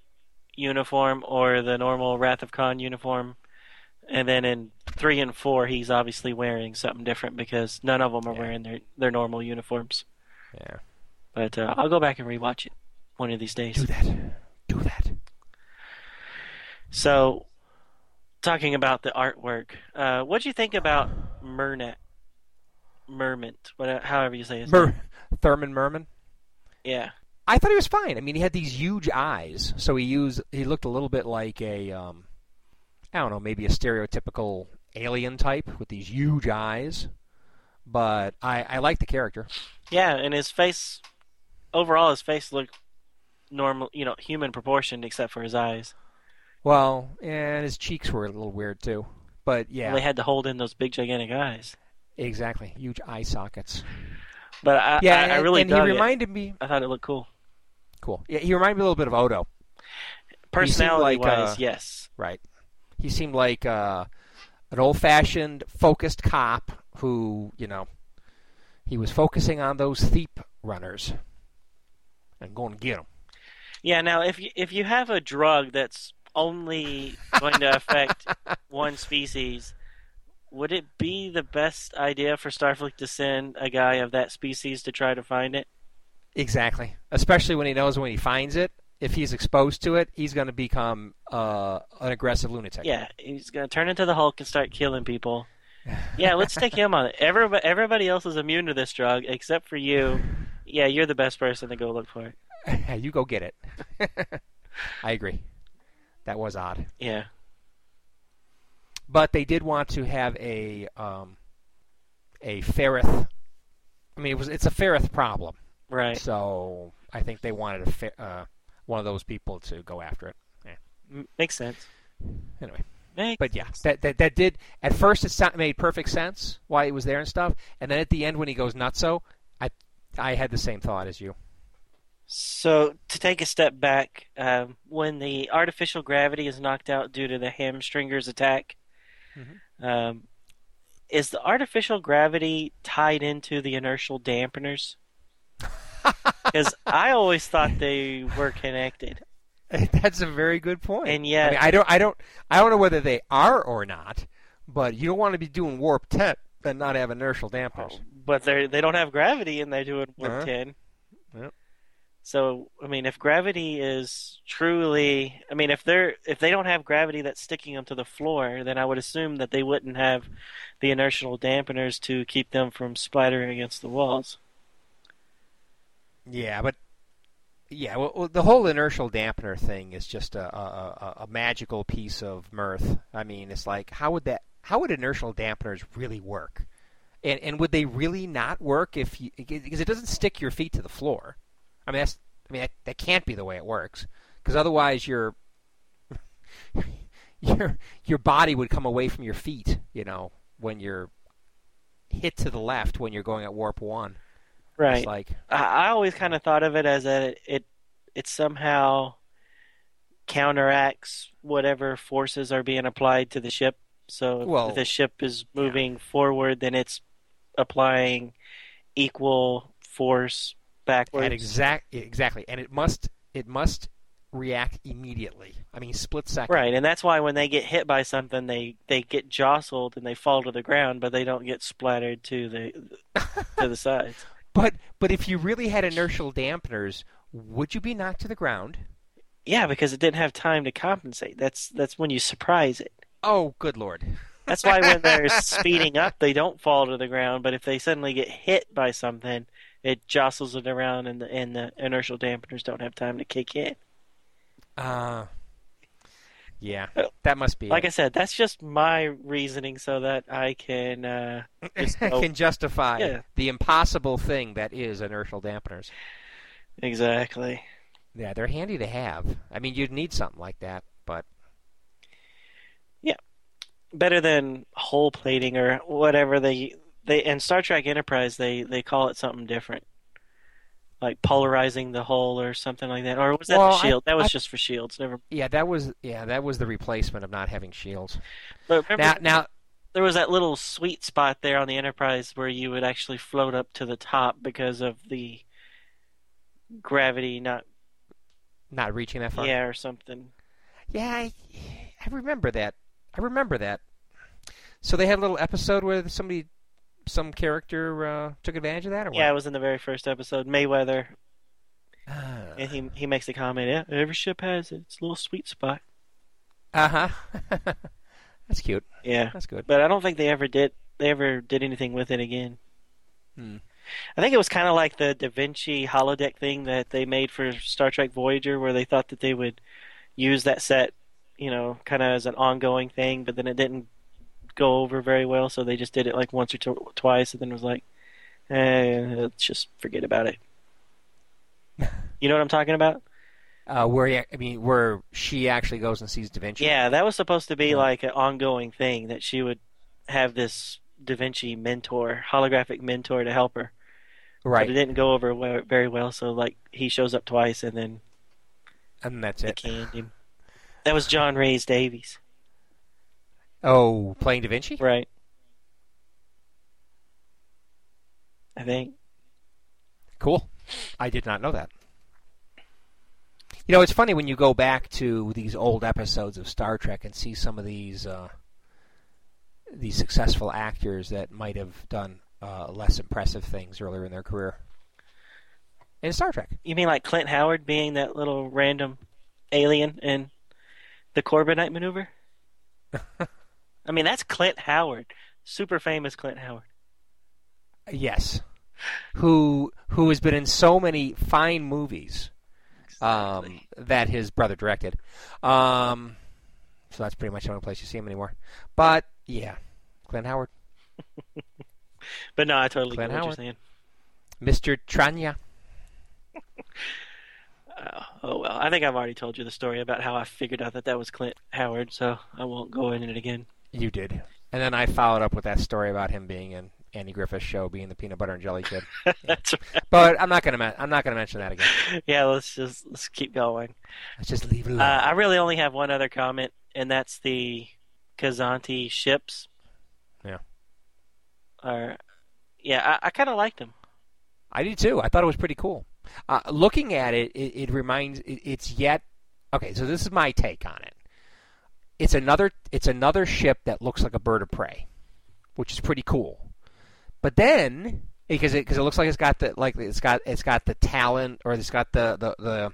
uniform or the normal Wrath of Khan uniform. And then in three and four, he's obviously wearing something different because none of them are Yeah. wearing their their normal uniforms. Yeah. But uh, I'll go back and rewatch it one of these days. Do that. Do that. So, talking about the artwork, uh, what do you think about Mernet? Merment, whatever, however you say his name. Mer- Thurman Merman. Yeah, I thought he was fine. I mean, he had these huge eyes, so he used he looked a little bit like a um, I don't know, maybe a stereotypical alien type with these huge eyes. But I I like the character. yeah, and his face, overall, his face looked normal, you know, human proportioned except for his eyes. Well, and his cheeks were a little weird too. But yeah, They had to hold in those big, gigantic eyes. exactly, huge eye sockets. But I, Yeah, I, I really and he dug it. reminded me. I thought it looked cool. Cool. Yeah, he reminded me a little bit of Odo. Personality like, wise, uh, yes. Right. He seemed like uh, an old-fashioned, focused cop who, you know, he was focusing on those theep runners and going to get them. Yeah. Now, if you, if you have a drug that's only going to affect one species, would it be the best idea for Starfleet to send a guy of that species to try to find it? Exactly. Especially when he knows when he finds it, if he's exposed to it, he's going to become uh, an aggressive lunatic. Yeah, he's gonna turn into the Hulk and start killing people. Yeah, let's take him on. Everybody, everybody else is immune to this drug except for you. Yeah, you're the best person to go look for it. you go get it. I agree. That was odd. Yeah. but they did want to have a um, a ferrith. I mean, it was it's a ferrith problem, Right. so I think they wanted a uh, one of those people to go after it. M- makes sense. Anyway, Makes but yeah, that that, that did at first it made perfect sense why he was there and stuff, and then at the end when he goes nutso, I I had the same thought as you. So, to take a step back, um, when the artificial gravity is knocked out due to the hamstringer's attack, Mhm. um, is the artificial gravity tied into the inertial dampeners? Because I always thought they were connected. That's a very good point. And yet- I, mean, I don't I don't I don't know whether they are or not, but you don't want to be doing warp ten and not have inertial dampers. But they they don't have gravity and they're doing warp Uh-huh. 10. Yep. So, I mean, if gravity is truly, I mean, if they're if they don't have gravity that's sticking them to the floor, then I would assume that they wouldn't have the inertial dampeners to keep them from splattering against the walls. Yeah, but yeah, well, the whole inertial dampener thing is just a, a, a, magical piece of mirth. I mean, it's like how would that how would inertial dampeners really work? And and would they really not work if you because it doesn't stick your feet to the floor? I mean, that's I mean that, that can't be the way it works because otherwise your your your body would come away from your feet, you know, when you're hit to the left when you're going at warp 1. Right. It's like I, I always kind of thought of it as that it, it it somehow counteracts whatever forces are being applied to the ship. So if Well, the ship is moving forward, then it's applying equal force backwards. At exact exactly, and it must it must react immediately. I mean, split second. Right, and that's why when they get hit by something, they they get jostled and they fall to the ground, but they don't get splattered to the to the sides. But but if you really had inertial dampeners, would you be knocked to the ground? Yeah, because it didn't have time to compensate. That's that's when you surprise it. Oh, good lord! That's why when they're speeding up, they don't fall to the ground. But if they suddenly get hit by something, it jostles it around, and the and the inertial dampeners don't have time to kick in. Uh yeah, that must be. Like I said, that's just my reasoning, so that I can uh, just can justify Yeah. the impossible thing that is inertial dampeners. exactly. Yeah, they're handy to have. I mean, you'd need something like that, but yeah, better than hull plating or whatever they they in Star Trek Enterprise they they call it something different. Like polarizing the hull or something like that. Or was that Well, the I- shield? that was I- just for shields. Never yeah, that was yeah, that was the replacement of not having shields. but remember Now now there was that little sweet spot there on the Enterprise where you would actually float up to the top because of the gravity not not reaching that far. yeah or something. Yeah, I, I remember that. I remember that. So they had a little episode where somebody, some character, uh, took advantage of that, or what? Yeah, it was in the very first episode. Mayweather, Ah. and he he makes the comment, "Yeah, every ship has its little sweet spot." Uh huh. That's cute. Yeah, That's good. but I don't think they ever did. They ever did anything with it again. Hmm. I think it was kind of like the Da Vinci holodeck thing that they made for Star Trek Voyager, where they thought that they would use that set, you know, kind of as an ongoing thing, but then it didn't go over very well, so they just did it like once or tw- twice, and then it was like, eh, let's just forget about it. you know what I'm talking about? Uh, where he- I mean, where she actually goes and sees Da Vinci. Yeah, that was supposed to be Yeah. like an ongoing thing that she would have this Da Vinci mentor, holographic mentor to help her. Right. But it didn't go over very well, so like he shows up twice and then And that's they it. canned him. That was John Rhys-Davies, Oh, playing Da Vinci. right? I think. Cool. I did not know that. You know, it's funny when you go back to these old episodes of Star Trek and see some of these uh, these successful actors that might have done uh, less impressive things earlier in their career in Star Trek. You mean like Clint Howard being that little random alien in the Corbomite maneuver? I mean, that's Clint Howard, super famous Clint Howard. Yes, who who has been in so many fine movies um, Exactly. that his brother directed. Um, so that's pretty much the only place you see him anymore. But yeah, Clint Howard, But no, I totally Clint get what Howard. you're saying. Mr. Tranya. Uh, oh well, I think I've already told you the story about how I figured out that that was Clint Howard, so I won't go into it again. You did. And then I followed up with that story about him being in Andy Griffith's show, being the peanut butter and jelly kid. That's right. But I'm not gonna. I'm not gonna mention that again. Yeah, let's just let's keep going. Let's just leave it alone. Uh, I really only have one other comment, and that's the Kzinti ships. Yeah. Are yeah, I, I kind of liked them. I did too. I thought it was pretty cool. Uh, looking at it, it, it reminds. It, it's yet. Okay, so this is my take on it. It's another. It's another ship that looks like a bird of prey, which is pretty cool. But then, because it because it looks like it's got the like it's got it's got the talon or it's got the the the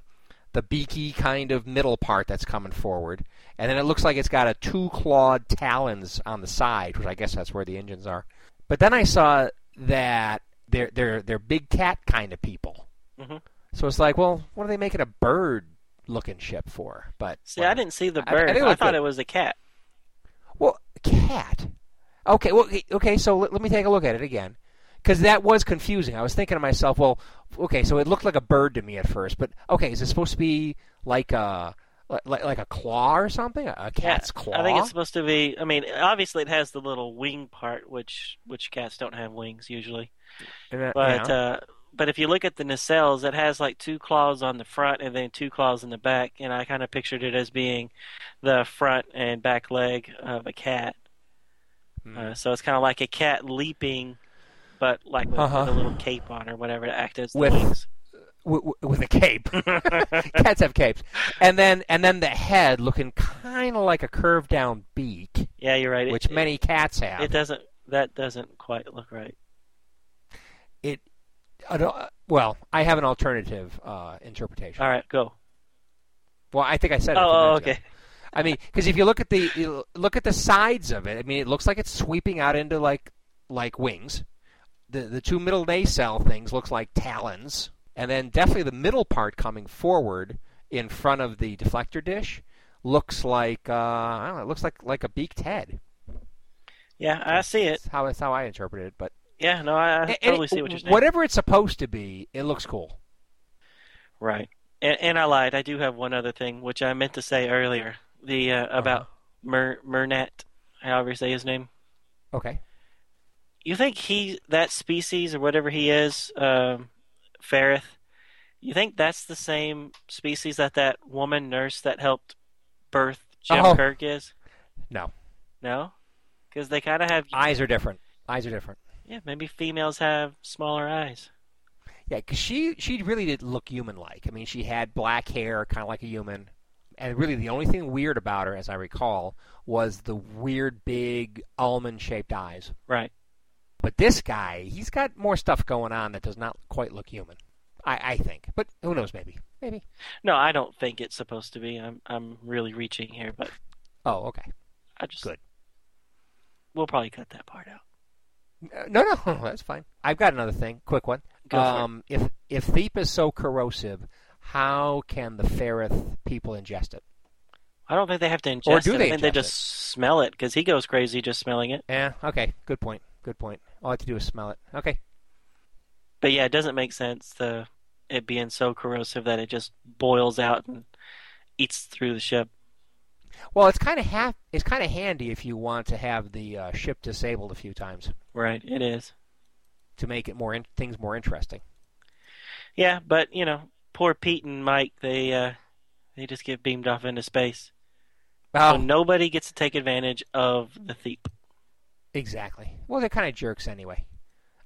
the beaky kind of middle part that's coming forward, and then it looks like it's got a two clawed talons on the side, which I guess that's where the engines are. But then I saw that they're they're they're big cat kind of people. Mhm. So it's like, well, what are they making a bird looking ship for? But See, I didn't see the I- I bird. I, it looked thought good. it was a cat. Well, cat. Okay, well, okay. So let, let me take a look at it again, because that was confusing. I was thinking to myself, well, okay, so it looked like a bird to me at first, but okay, is it supposed to be like a like, like a claw or something? A cat's Yeah, claw? I think it's supposed to be. I mean, obviously it has the little wing part, which which cats don't have wings usually. That- But yeah. uh, but if you look at the nacelles, it has like two claws on the front and then two claws in the back, and I kind of pictured it as being the front and back leg of a cat. Hmm. Uh, so it's kind of like a cat leaping, but like with, Uh-huh. with a little cape on or whatever to act as the With- wings. with, with- with a cape. Cats have capes, and then and then the head looking kind of like a curved down beak, yeah, you're right. Which it, many cats have. it doesn't. That doesn't quite look right. it I uh, well, I have an alternative uh, interpretation. All right, go. Well, I think I said it. Oh, ago. okay. I mean, because if you look at the look at the sides of it, I mean, it looks like it's sweeping out into like like wings. The the two middle nacelle things looks like talons, and then definitely the middle part coming forward in front of the deflector dish looks like uh, I don't know. It looks like like a beaked head. Yeah, I see it. That's how that's how I interpret it. But Yeah, no, I, I totally see what you're saying. Whatever it's supposed to be, it looks cool. Right. And, and I lied. I do have one other thing, which I meant to say earlier. The uh, about Mer Mernat, however you say his name. Okay. You think he that species or whatever he is, um, Ferrith? You think that's the same species that that woman nurse that helped birth Jim Oh. Kirk is? No, No, because they kind of have. eyes are different. Eyes are different. Yeah, maybe females have smaller eyes. Yeah, because she she really did look human like. I mean, she had black hair, kind of like a human, and really the only thing weird about her, as I recall, was the weird big almond-shaped eyes. Right. But this guy, he's got more stuff going on that does not quite look human. I, I think, but who knows? Maybe, maybe. No, I don't think it's supposed to be. I'm I'm really reaching here, but Oh, okay. I just Good. We'll probably cut that part out. Uh, No, no, that's fine. I've got another thing. Quick one. It. um, If if Theep is so corrosive, how can the Ferrith people ingest it? I don't think they have to ingest Or do it. they I think they just smell it because he goes crazy just smelling it. Yeah. Okay. Good point. Good point. All I have to do is smell it. Okay. But yeah, it doesn't make sense the it being so corrosive that it just boils out and eats through the ship. Well, it's kind of ha- it's kind of handy if you want to have the uh, ship disabled a few times Right, it is. to make it more in- things more interesting. Yeah, but you know, poor Pete and Mike, they uh they just get beamed off into space. Well, So nobody gets to take advantage of the theep. exactly. Well, they're kind of jerks anyway.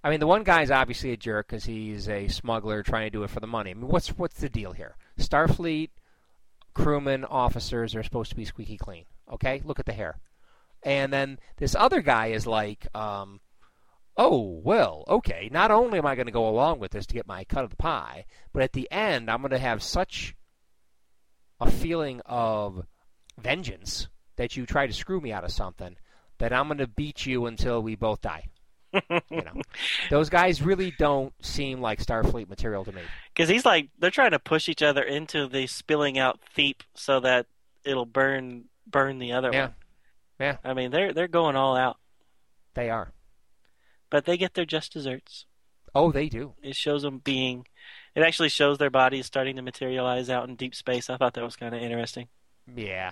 I mean, the one guy's obviously a jerk because he's a smuggler trying to do it for the money. I mean, what's what's the deal here? Starfleet crewmen, officers are supposed to be squeaky clean. Okay, look at the hair. And then this other guy is like, um, oh well, okay. Not only am I going to go along with this to get my cut of the pie, but at the end, I'm going to have such a feeling of vengeance that you try to screw me out of something that I'm going to beat you until we both die. you know, those guys really don't seem like Starfleet material to me. Because he's like, they're trying to push each other into the spilling out theep so that it'll burn burn the other Yeah. one. Yeah. I mean, they're they're going all out, They are. But they get their just desserts. Oh, they do. It shows them being. It actually shows their bodies starting to materialize out in deep space. I thought that was kind of interesting. Yeah.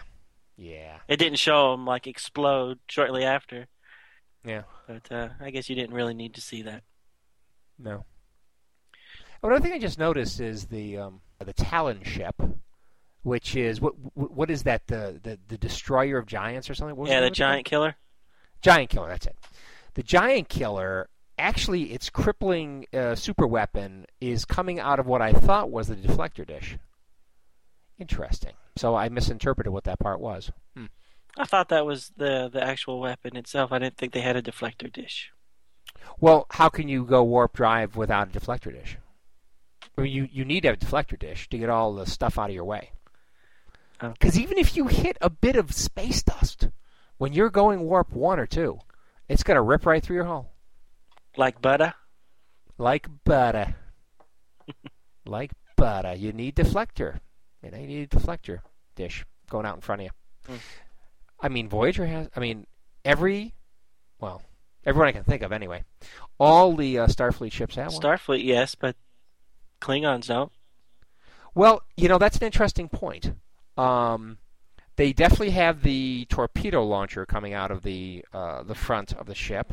Yeah. It didn't show them like explode shortly after, Yeah. but uh, I guess you didn't really need to see that. No. Another thing I just noticed is the um, the Talon ship, which is what what is that the the, the destroyer of giants or something? What was yeah, the giant killer. giant killer. That's it. The giant killer. Actually, its crippling uh, super weapon is coming out of what I thought was the deflector dish. Interesting. So I misinterpreted what that part was. Hmm. I thought that was the the actual weapon itself. I didn't think they had a deflector dish. Well, how can you go warp drive without a deflector dish? I mean, you, you need to have a deflector dish to get all the stuff out of your way. Oh. Because even if you hit a bit of space dust, when you're going warp one or two, it's going to rip right through your hull. Like butter. Like butter. like butter. You need deflector. You need a deflector dish going out in front of you. Hmm. I mean, Voyager has. I mean, every. Well, everyone I can think of anyway. All the uh, Starfleet ships have one. Starfleet, yes, but Klingons don't. Well, you know that's an interesting point. Um, they definitely have the torpedo launcher coming out of the uh, the front of the ship,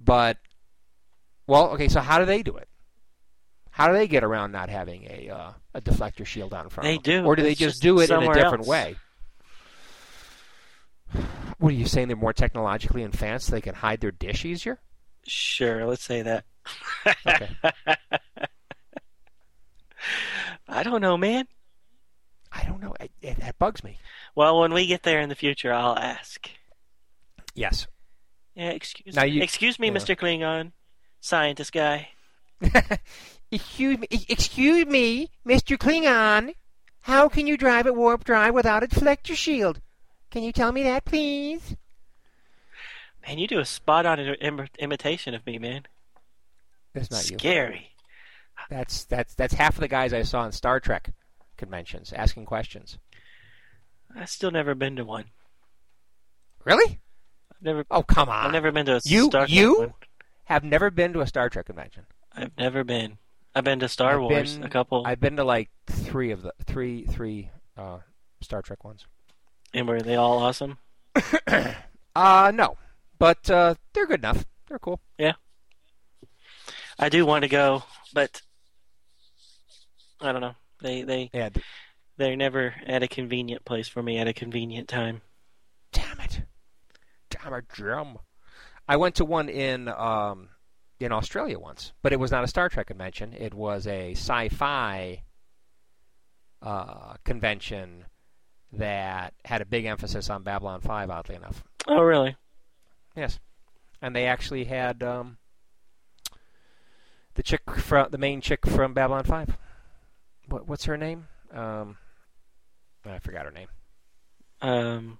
but well, okay. So how do they do it? How do they get around not having a uh, a deflector shield in front? They do. or do they just, just do it in a different else. way? What are you saying? They're more technologically advanced. So they can hide their dish easier. Sure, let's say that. Okay. I don't know, man. I don't know. It, it, that bugs me. Well, when we get there in the future, I'll ask. Yes. Yeah, excuse Now me. you- excuse me, yeah. Mr. Klingon, scientist guy. excuse me, excuse me, Mr. Klingon. How can you drive at warp drive without a deflector shield? Can you tell me that, please? Man, you do a spot on Im- imitation of me, man. That's not you. Scary. That's that's that's half of the guys I saw in Star Trek conventions asking questions. I've still never been to one. Really? I've never. Oh, come on. I've never been to a You- Star Trek you? one. have never been to a Star Trek convention. I've never been. I've been to Star I've Wars been- a couple, I've been to like three of the three three uh, Star Trek ones. and were they all awesome? Uh no, but uh, they're good enough. They're cool. Yeah, I do want to go, but I don't know. They they Yeah. th- they're never at a convenient place for me at a convenient time. Damn it. Damn it, Jim. I went to one in um, in Australia once, but it was not a Star Trek convention. It was a sci-fi uh, convention, that had a big emphasis on Babylon 5, oddly enough. Oh, really? Yes. And they actually had um, the chick from the main chick from Babylon 5. What, what's her name? Um, I forgot her name. Um.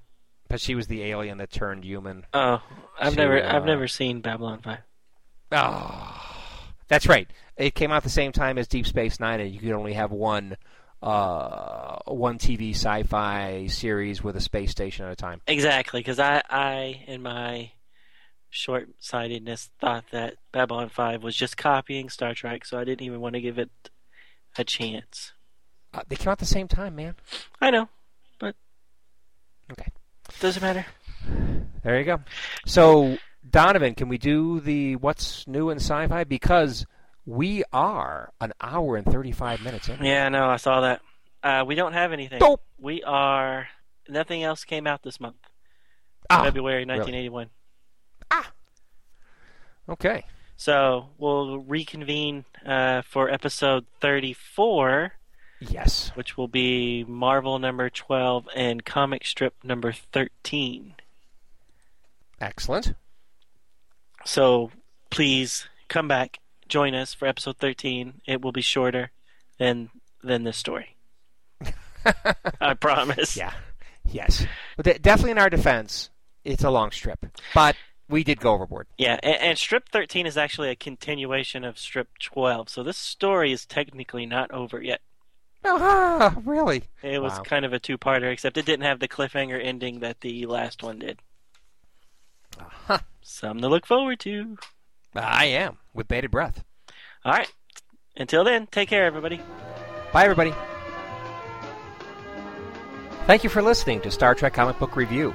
But she was the alien that turned human. Oh, I've never, uh, I've never seen Babylon Five. Oh, that's right. It came out the same time as Deep Space Nine, and you could only have one, uh, one TV sci-fi series with a space station at a time. Exactly, because I, I, in my short-sightedness, thought that Babylon Five was just copying Star Trek, so I didn't even want to give it a chance. Uh, they came out the same time, man. I know, but Okay. doesn't matter. There you go. So, Donovan, can we do the what's new in sci-fi? Because we are an hour and thirty-five minutes in. Yeah, no, I saw that. Uh, we don't have anything. Nope. We are. Nothing else came out this month, Ah, February really? 1981. Okay. So we'll reconvene uh, for episode 34, Yes. which will be Marvel number 12 and comic strip number 13. Excellent. So please come back, join us for episode 13. It will be shorter than than this story. I promise. Yeah. Yes. But definitely in our defense, it's a long strip, but we did go overboard. Yeah, and, and strip 13 is actually a continuation of strip 12. So this story is technically not over yet. Ah, really? It was Wow. kind of a two-parter, except it didn't have the cliffhanger ending that the last one did. Huh. Something to look forward to. I am with bated breath. All right. Until then, take care, everybody. Bye, everybody. Thank you for listening to Star Trek Comic Book Review.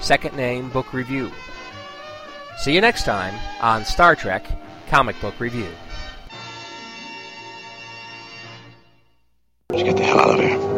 second name Book Review. See you next time on Star Trek Comic Book Review. Let's get the hell out of here.